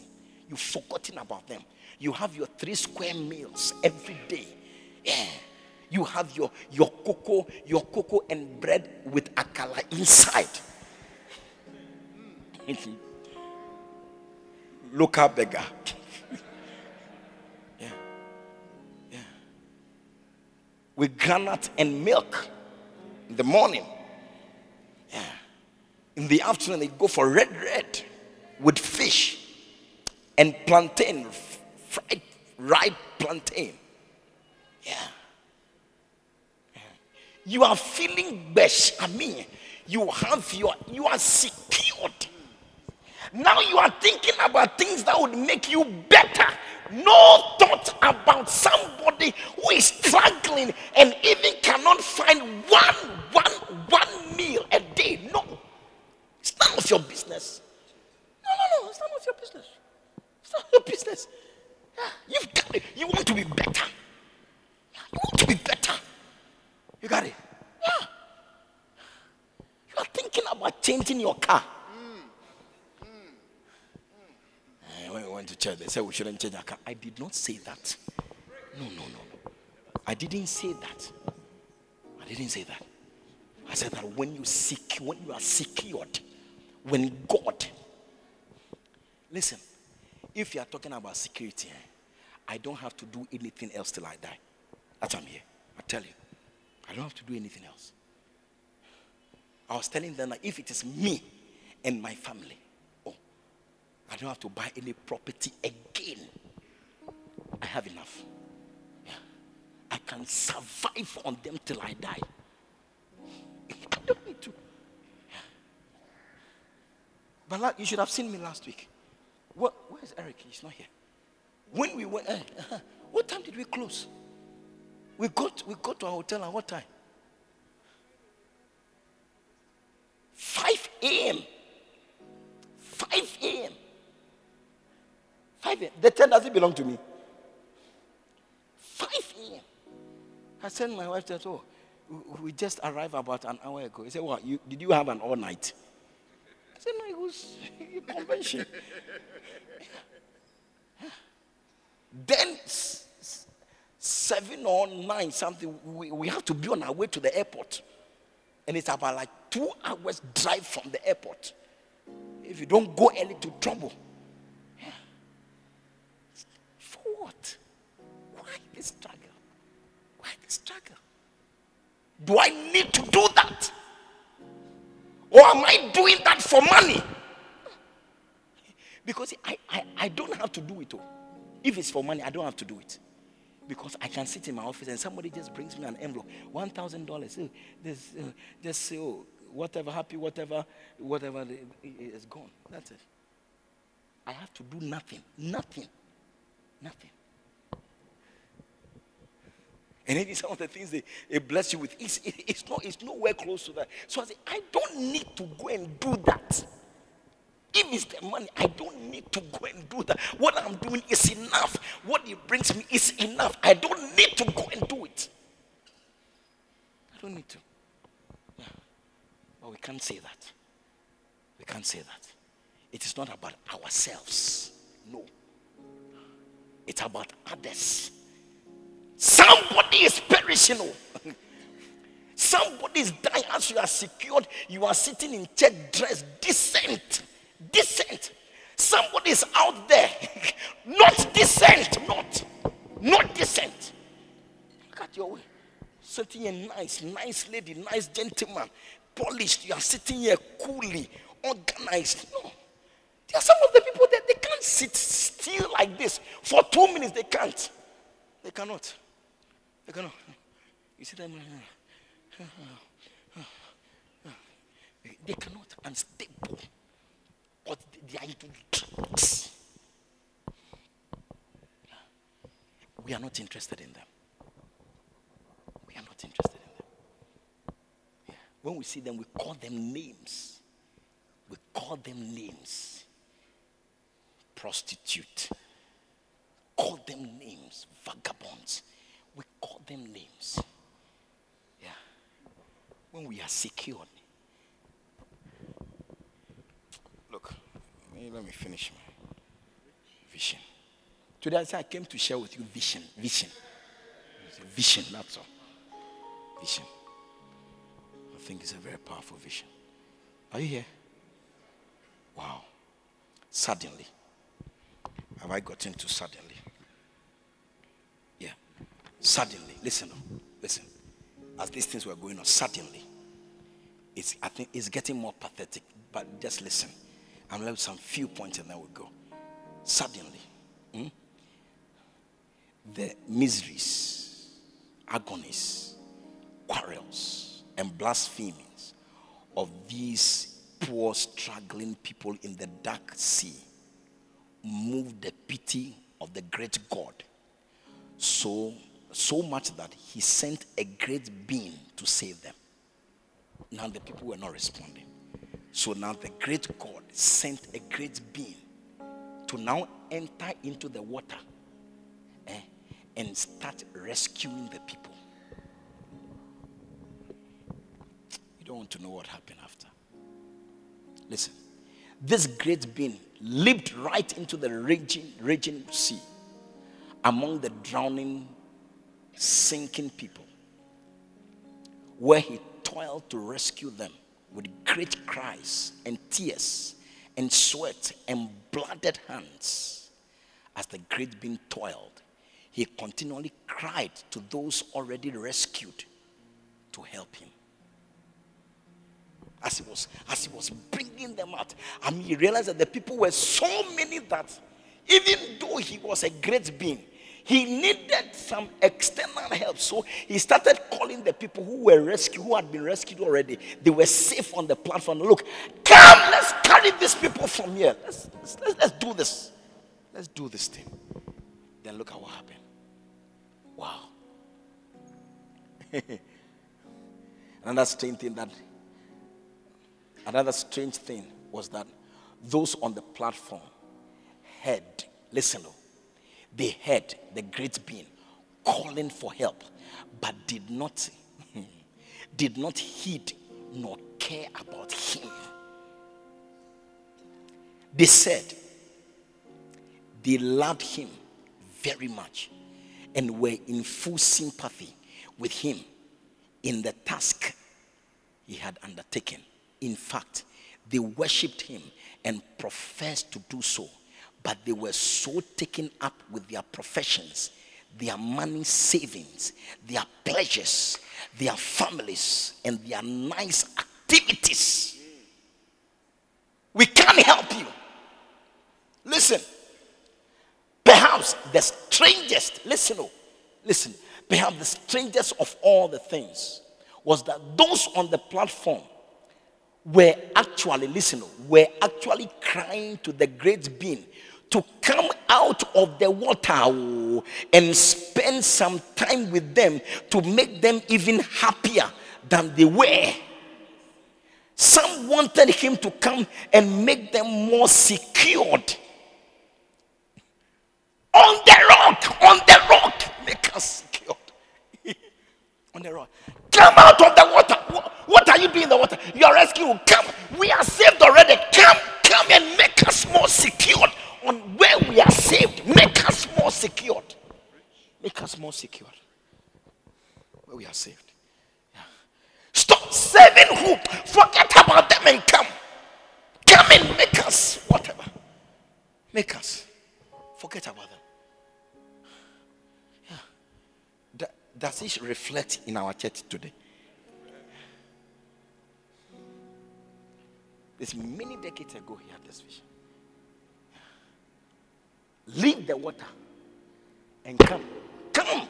You've forgotten about them. You have your three square meals every day. Yeah you have your, your cocoa, your cocoa and bread with akala inside. Mm. Local beggar. With granite and milk in the morning. Yeah. In the afternoon, they go for red, red with fish and plantain, fried, ripe plantain. Yeah you are feeling best. I mean, you have your, you are secured. Now you are thinking about things that would make you better. No thought about somebody who is struggling and even cannot find one, one, one meal a day. No, it's none of your business. No, no, no, it's none of your business. It's not your business. You've got it. You want to be better. You want to be better. You got it? Yeah. You are thinking about changing your car. Mm. Mm. When we went to church, they said we shouldn't change our car. I did not say that. No, no, no. I didn't say that. I didn't say that. I said that when you seek, when you are secured, when God, listen, if you are talking about security, eh, I don't have to do anything else till I die. That's why I'm here. I tell you. I don't have to do anything else. I was telling them that if it is me and my family, I don't have to buy any property again. I have enough. Yeah. I can survive on them till I die. I don't need to. Yeah. But you should have seen me last week. What, where's Eric? He's not here. When we went, uh, what time did we close? We got we got to our hotel at what time? 5 a.m. The tent doesn't belong to me. 5 a.m. I sent my wife said, Oh, we just arrived about an hour ago. He said, What? You, did you have an all night? I said, No, it was convention. then, seven or nine something, we, we have to be on our way to the airport. And it's about like two hours drive from the airport. If you don't go early to trouble. The struggle? Why the struggle? Do I need to do that? Or am I doing that for money? Because I, I, I don't have to do it all. If it's for money, I don't have to do it. Because I can sit in my office and somebody just brings me an envelope, one thousand dollars. Uh, just oh, whatever, happy, whatever, whatever is gone. That's it. I have to do nothing, nothing, nothing. And maybe some of the things they, they bless you with, it's, it, it's, not, it's nowhere close to that. So I say, I don't need to go and do that. If it's the money, I don't need to go and do that. What I'm doing is enough. What it brings me is enough. I don't need to go and do it. I don't need to. Yeah. But we can't say that. We can't say that. It is not about ourselves. No. It's about others. Somebody is perishing. Somebody is dying as you are secured. You are sitting in check dress, decent decent. Somebody is out there, not decent, not, not decent. Look at your way. Sitting here, nice, nice lady, nice gentleman, polished. You are sitting here coolly, organized. No. There are some of the people that they can't sit still like this for two minutes. They can't. They cannot. You see them? They cannot. Unstable but they are into drugs. We are not interested in them. We are not interested in them. Yeah. When we see them, we call them names. We call them names. Prostitute. Call them names. Names. Yeah. When we are secured, Look, let me finish my vision. Today I came to share with you vision. Vision. Vision, that's all. Vision. I think it's a very powerful vision. Are you here? Wow. Suddenly. Have I got into suddenly? Suddenly. Listen, listen. As these things were going on, suddenly. It's I think it's getting more pathetic. But just listen. I'm left with some few points and then we go. Suddenly, hmm, the miseries, agonies, quarrels, and blasphemings of these poor, struggling people in the dark sea moved the pity of the great God so so much that he sent a great being to save them. Now the people were not responding. So now the great God sent a great being to now enter into the water eh, and start rescuing the people. You don't want to know what happened after. Listen, this great being leaped right into the raging, raging sea among the drowning, sinking people, where he toiled to rescue them with great cries and tears and sweat and blooded hands. As the great being toiled, he continually cried to those already rescued to help him. as he was as he was bringing them out. I mean, he realized that the people were so many that even though he was a great being, he needed some external help. So he started calling the people who were rescued, who had been rescued already. They were safe on the platform. Look, come, let's carry these people from here. Let's, let's, let's, let's do this. Let's do this thing. Then look at what happened. Wow. Another strange thing that another strange thing was that those on the platform heard, listen, they heard the great being calling for help, but did not hmm, did not heed nor care about him. They said they loved him very much and were in full sympathy with him in the task he had undertaken. In fact, they worshipped him and professed to do so, but they were so taken up with their professions, their money savings, their pleasures, their families, and their nice activities. We can't help you. Listen, perhaps the strangest, listen, oh, listen, perhaps the strangest of all the things was that those on the platform were actually, listen, oh, were actually crying to the great being to come out of the water oh, and spend some time with them to make them even happier than they were. Some wanted him to come and make them more secured. On the rock, on the rock, make us secured. on the rock. Come out of the water. What are you doing in the water? You are rescuing. Come. We are saved already. Come, come and make us more secured on where we are saved. Make us more secured. Make us more secured. Where we are saved. Yeah. Stop saving who? Forget about them and come. Come and make us whatever. Make us. Forget about them. Does it reflect in our church today? This many decades ago, he had this vision. The water and come. Come.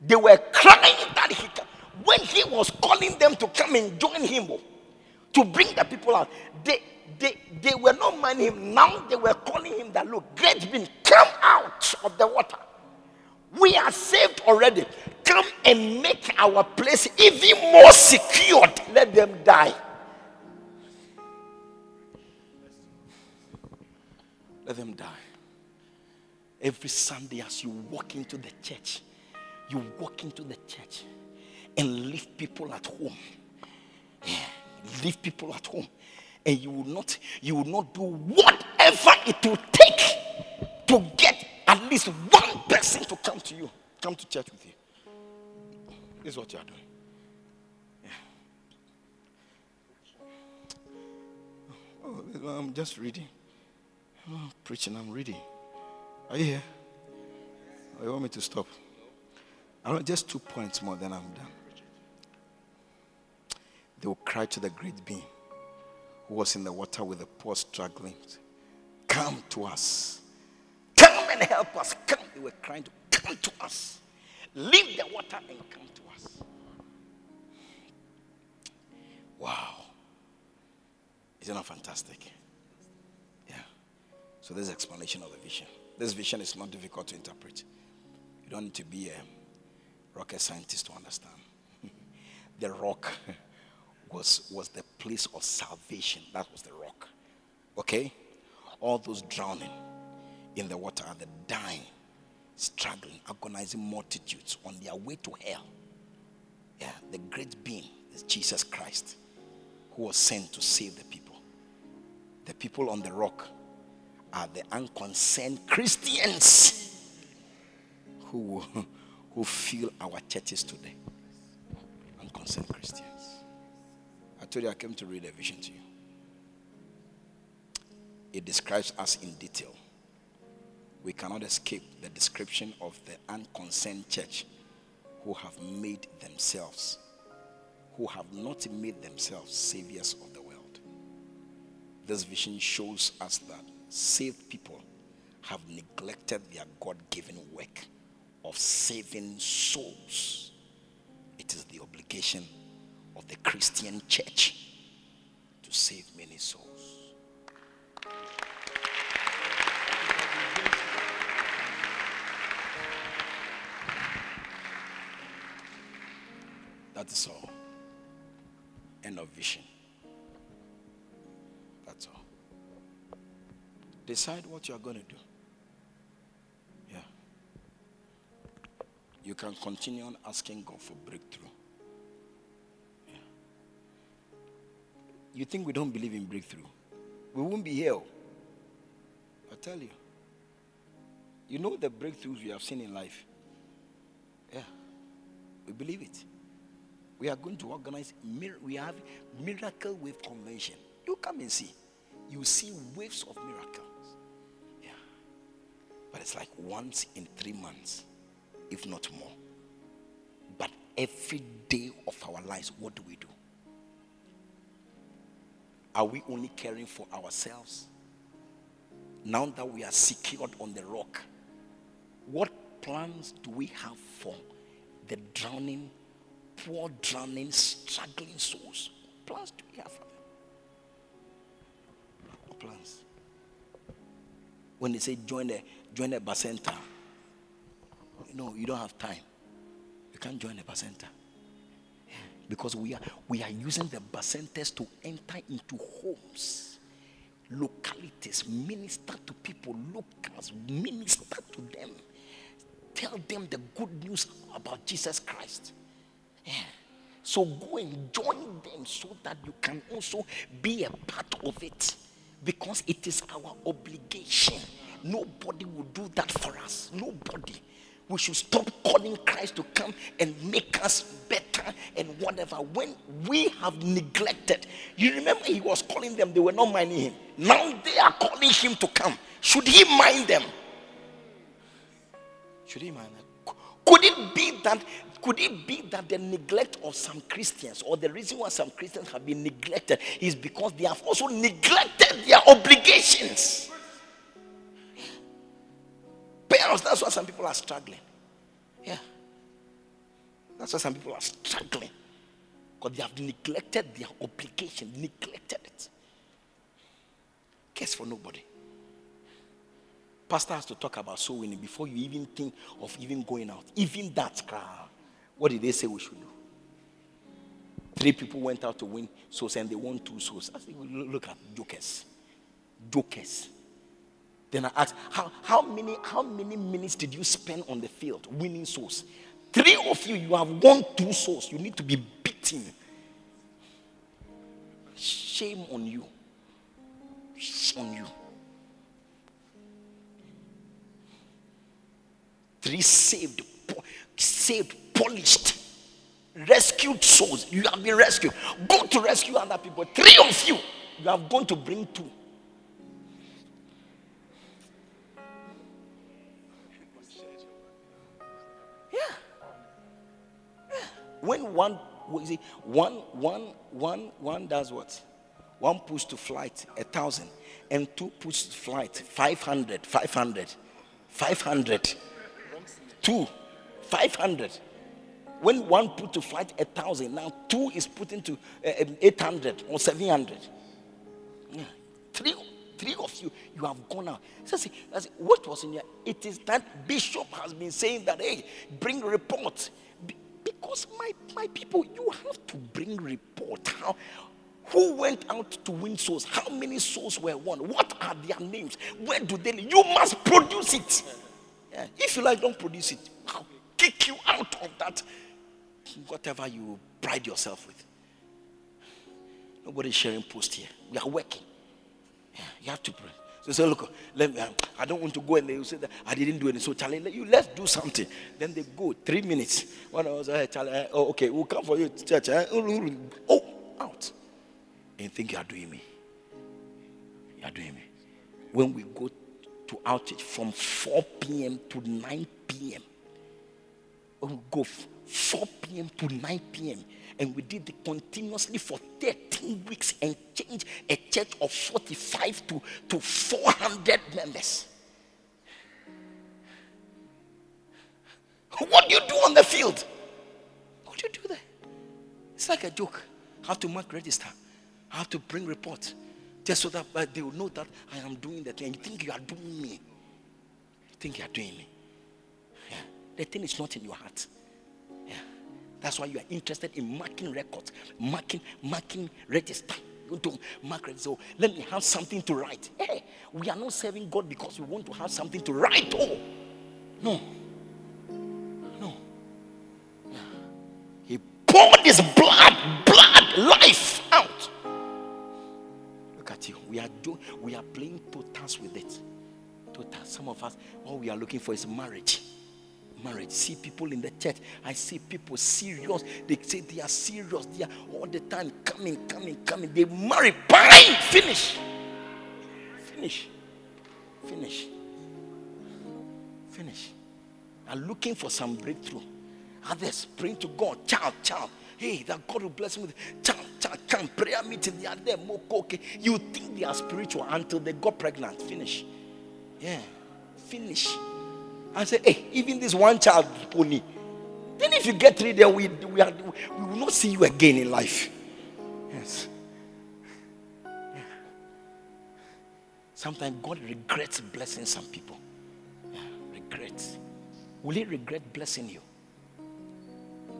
They were crying that he. When he was calling them to come and join him, oh, to bring the people out, they, they, they were not minding him. Now they were calling him that, look, great being, come out of the water. We are saved already. Come and make our place even more secured. Let them die. Let them die. Every Sunday, as you walk into the church, you walk into the church and leave people at home. Yeah, leave people at home. And you will not, you will not do whatever it will take to get at least one person to come to you, come to church with you. This is what you are doing. Yeah. Oh, I'm just reading. I'm preaching, I'm reading. Are you here? Or you want me to stop? I want just two points more, then I'm done. They will cry to the great being who was in the water with the poor struggling. Come to us Come and help us. Come. They were crying to come to us. Leave the water and come to us. Wow. Isn't that fantastic? Yeah. So this is explanation of the vision. This vision is not difficult to interpret. You don't need to be a rocket scientist to understand. the rock was, was the place of salvation. That was the rock. Okay? All those drowning in the water are the dying, struggling, agonizing multitudes on their way to hell. Yeah, the great being is Jesus Christ, who was sent to save the people. The people on the rock are the unconcerned Christians who, who fill our churches today. Unconcerned Christians. I told you I came to read a vision to you. It describes us in detail we cannot escape the description of the unconcerned church who have made themselves, who who have not made themselves saviors of the world. This vision shows us that saved people have neglected their God given work of saving souls. It is the obligation of the Christian church to save many souls. That is all. End of vision. Decide what you are going to do. Yeah. You can continue on asking God for breakthrough. Yeah. You think we don't believe in breakthrough? We won't be here. I tell you. You know the breakthroughs we have seen in life. Yeah. We believe it. We are going to organize, we have miracle wave convention. You come and see. You see waves of miracles. It's like once in three months, if not more. But every day of our lives, what do we do? Are we only caring for ourselves? Now that we are secured on the rock, what plans do we have for the drowning poor, drowning, struggling souls. What plans do we have for them? What plans? When they say join the join the bacenta, no, you don't have time. You can't join the bacenta. Because we are we are using the bacentas to enter into homes, localities, minister to people, locals, minister to them, tell them the good news about Jesus Christ. Yeah. So go and join them so that you can also be a part of it. Because it is our obligation. Nobody will do that for us. Nobody. We should stop calling Christ to come and make us better and whatever. When we have neglected, you remember he was calling them, they were not minding him. Now they are calling him to come. Should he mind them? Should he mind them? Could it be that could it be that the neglect of some Christians, or the reason why some Christians have been neglected, is because they have also neglected their obligations? That's why some people are struggling. Yeah. That's why some people are struggling. Because they have neglected their obligation, neglected it. Case for nobody. Pastor has to talk about soul winning before you even think of even going out. Even that crowd. What did they say we should do? Three people went out to win souls and they won two souls. I think, look at jokers. Jokers. Then I asked, how, how, many, how many minutes did you spend on the field winning souls? Three of you, you have won two souls. You need to be beaten. Shame on you. Shame on you. Three saved, saved polished, rescued souls. You have been rescued. Go to rescue other people. Three of you, you have gone to bring two. When one, see, one, one, one, one does what? One puts to flight a thousand, and two puts to flight 500, 500, 500, two, 500 when one put to flight a thousand, now two is put into uh, 800 or 700. Yeah. Three, three of you, you have gone out. So see, what was in here? It is that bishop has been saying that, hey, bring report. Because my, my people, you have to bring report. How, who went out to win souls? How many souls were won? What are their names? Where do they live? You must produce it. Yeah. If you like, don't produce it. I'll kick you out of that whatever you pride yourself with. Nobody's sharing post here. We are working. Yeah, you have to pray. So say, look, let me, I don't want to go and they say that I didn't do anything. So Charlie, let you let's do something. Then they go three minutes. One I was hey, Charlie, uh, oh, okay, we'll come for you to church. Uh, oh, out. And you think you are doing me. You are doing me. When we go to outage from 4 p.m. to 9 p.m we go 4 p.m. to 9 p.m. And we did it continuously for 13 weeks and changed a church of 45 to, to 400 members. What do you do on the field? What do you do there? It's like a joke. I have to mark register. I have to bring report. Just so that uh, they will know that I am doing the thing. You think you are doing me. You think you are doing me. Yeah. The thing is not in your heart. That's why you are interested in marking records, marking, marking register. You to mark register. So let me have something to write. Hey, we are not serving God because we want to have something to write. Oh, no. No. He poured his blood, blood, life out. Look at you. We are doing, we are playing totals with it. Total. Some of us, all we are looking for is marriage. Marriage. See people in the church. I see people serious. They say they are serious. They are all the time coming, coming, coming. They marry, bang, finish. Finish. Finish. Finish. Are looking for some breakthrough. Others praying to God, child, child. Hey, that God will bless me child, child, child. Prayer meeting, they are there, more okay. You think they are spiritual until they got pregnant. Finish. Yeah, finish. I say, hey, even this one child pony. Then if you get three there, we, we, are, we will not see you again in life. Yes. Sometimes God regrets blessing some people. Yeah, regrets. Will He regret blessing you?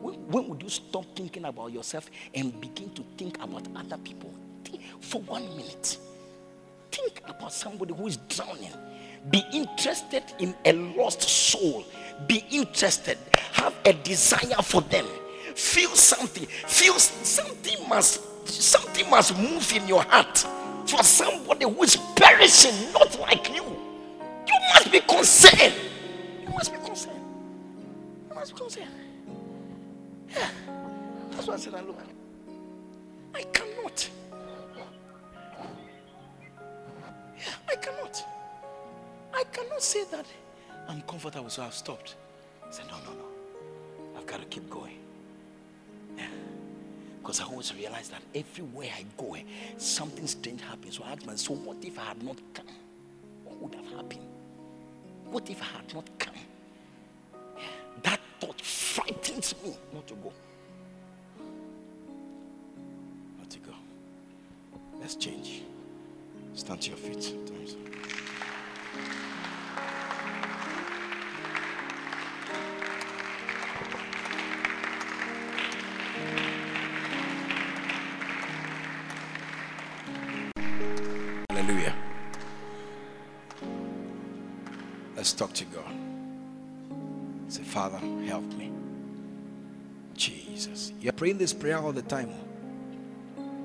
When, when would you stop thinking about yourself and begin to think about other people? Think for one minute. Think about somebody who is drowning. Be interested in a lost soul. Be interested. Have a desire for them. Feel something. Feel something must something must move in your heart for somebody who is perishing, not like you. You must be concerned. You must be concerned. You must be concerned. Yeah. That's why I said, I look. I cannot. Yeah, I cannot. I cannot say that I'm comfortable, so I've stopped. I said, no, no, no. I've got to keep going. Yeah. Because I always realize that everywhere I go, eh, something strange happens. So I ask myself, so what if I had not come? What would have happened? What if I had not come? That thought frightens me not to go. Not to go. Let's change. Stand to your feet. Talk to God. Say, Father, help me. Jesus. You're praying this prayer all the time.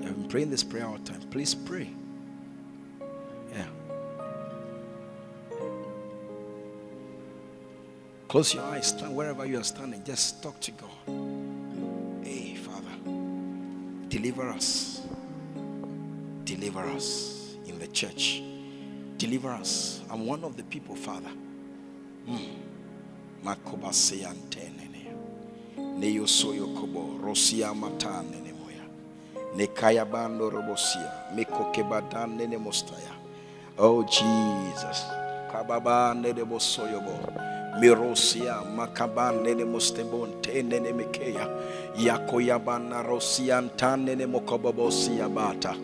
You've been praying this prayer all the time. Please pray. Yeah. Close your eyes, stand wherever you are standing. Just talk to God. Hey, Father, deliver us. Deliver us in the church. Deliver us. I'm one of the people, Father. Mm makoba seyantenene ne yosoyo kobo rosia matane ne moya. Ne kaya bando robosia mekoke badane mostaya. Oh jesus. Kababane de bosoyo bo. Mirosia makabane ne mostebonte ne ne mekeya. Yako yabana rosia ntane ne mokobobosia bata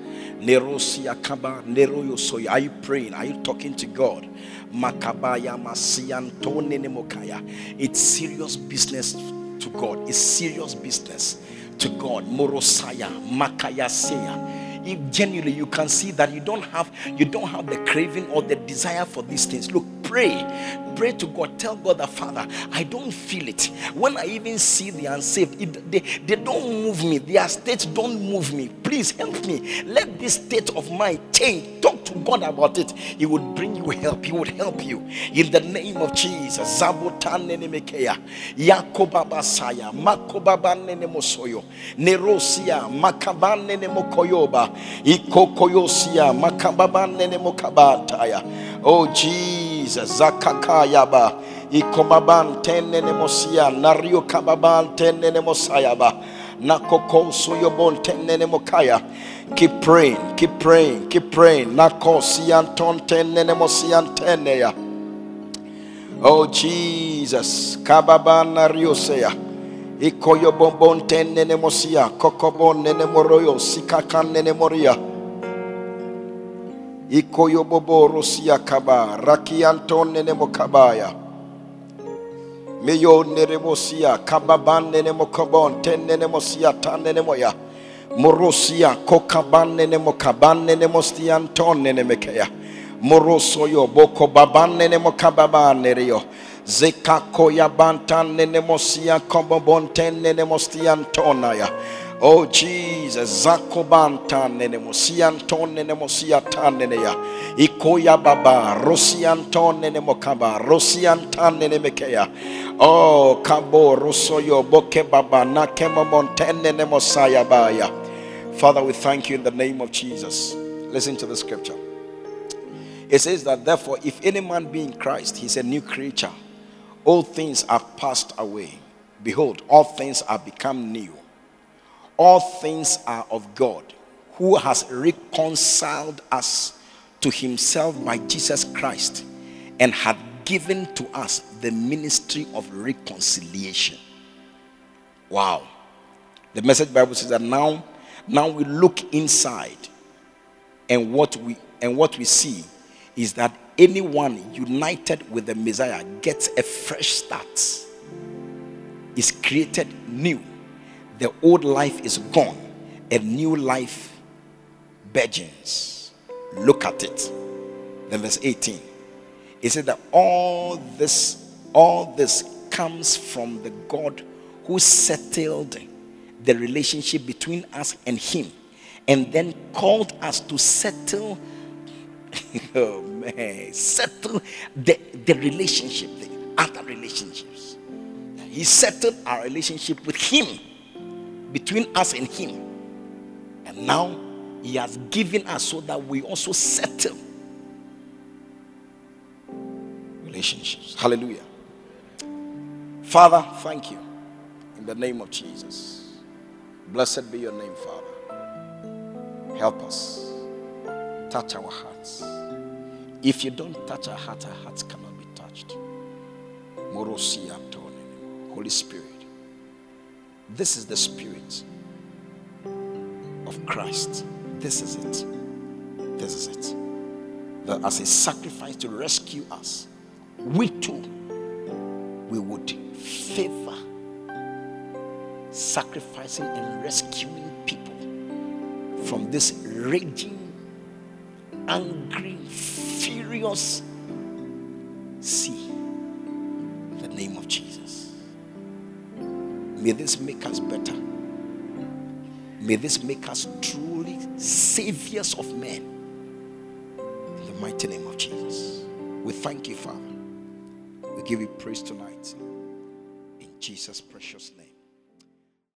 nerosia kaba neroyo soyo are you praying are you talking to god Makabaya Masiantone Nemokaya. It's serious business to God. It's serious business to God. Morosaya Makaya Seya if genuinely you can see that you don't have you don't have the craving or the desire for these things look pray. Pray to god. Tell god the father i don't feel it. When i even see the unsaved it, they, they don't move me. Their state don't move me. Please help me. Let this state of mind change. Talk to god about it. He would bring you help. He would help you. In the name of jesus. Zabotanenemekeya yakobabasaya. Makobabanenemosoyo nerosia. Makabanenemokoyoba ikokoyosia. Makababanene mokabataya oh jesus zakakayaba. Ikobaban tenene mosia nario kababan tenene mosayaba nakoko suyobon tenene mokaya keep praying keep praying keep praying. Nako sianton tenene ya oh jesus. Kababan nario seya ikoyo bombon tenene mosia kokobon nene moroyo sikakan nene moria ikoyo bobo rosia kaba rakianton nene mokabaya meyo nene mosia kababan nene mokobon tenene mosia tanene moya morosia kokaban nene mokaban nene mostianton nene mekeya morosoyo boko baban nene mokababan nene yo. Zekako ya bantan nene mosia kombobonten nene mostian tonaya. Oh Jesus, Zako bantan nene mosian ton nene mosia tan nene ya. Ikoya baba, rosian ton nene mokaba, rosian tan nene mekeya. Oh kabo rosoyo boke baba nakemo monten nene mosaya baya. Father, we thank you in the name of Jesus. Listen to the scripture. It says that therefore, if any man be in Christ, he's a new creature. All things are passed away. Behold, all things are become new. All things are of God, who has reconciled us to himself by Jesus Christ and had given to us the ministry of reconciliation. Wow. The message Bible says that now now we look inside and what we and what we see is that anyone united with the Messiah gets a fresh start, is created new. The old life is gone, a new life burgeons. Look at it. Then verse 18. It said that all this, all this comes from the God who settled the relationship between us and him and then called us to settle oh man, settle the, the relationship, the other relationships. He settled our relationship with Him, between us and Him. And now He has given us so that we also settle relationships. Hallelujah. Father, thank you in the name of Jesus. Blessed be your name, Father. Help us touch our hearts. If you don't touch our heart, our hearts cannot be touched. Holy Spirit. This is the Spirit of Christ. This is it. This is it. That as a sacrifice to rescue us, we too, we would favor sacrificing and rescuing people from this raging angry, furious sea. In the name of Jesus. May this make us better. May this make us truly saviors of men. In the mighty name of Jesus. We thank you, Father. We give you praise tonight. In Jesus' precious name.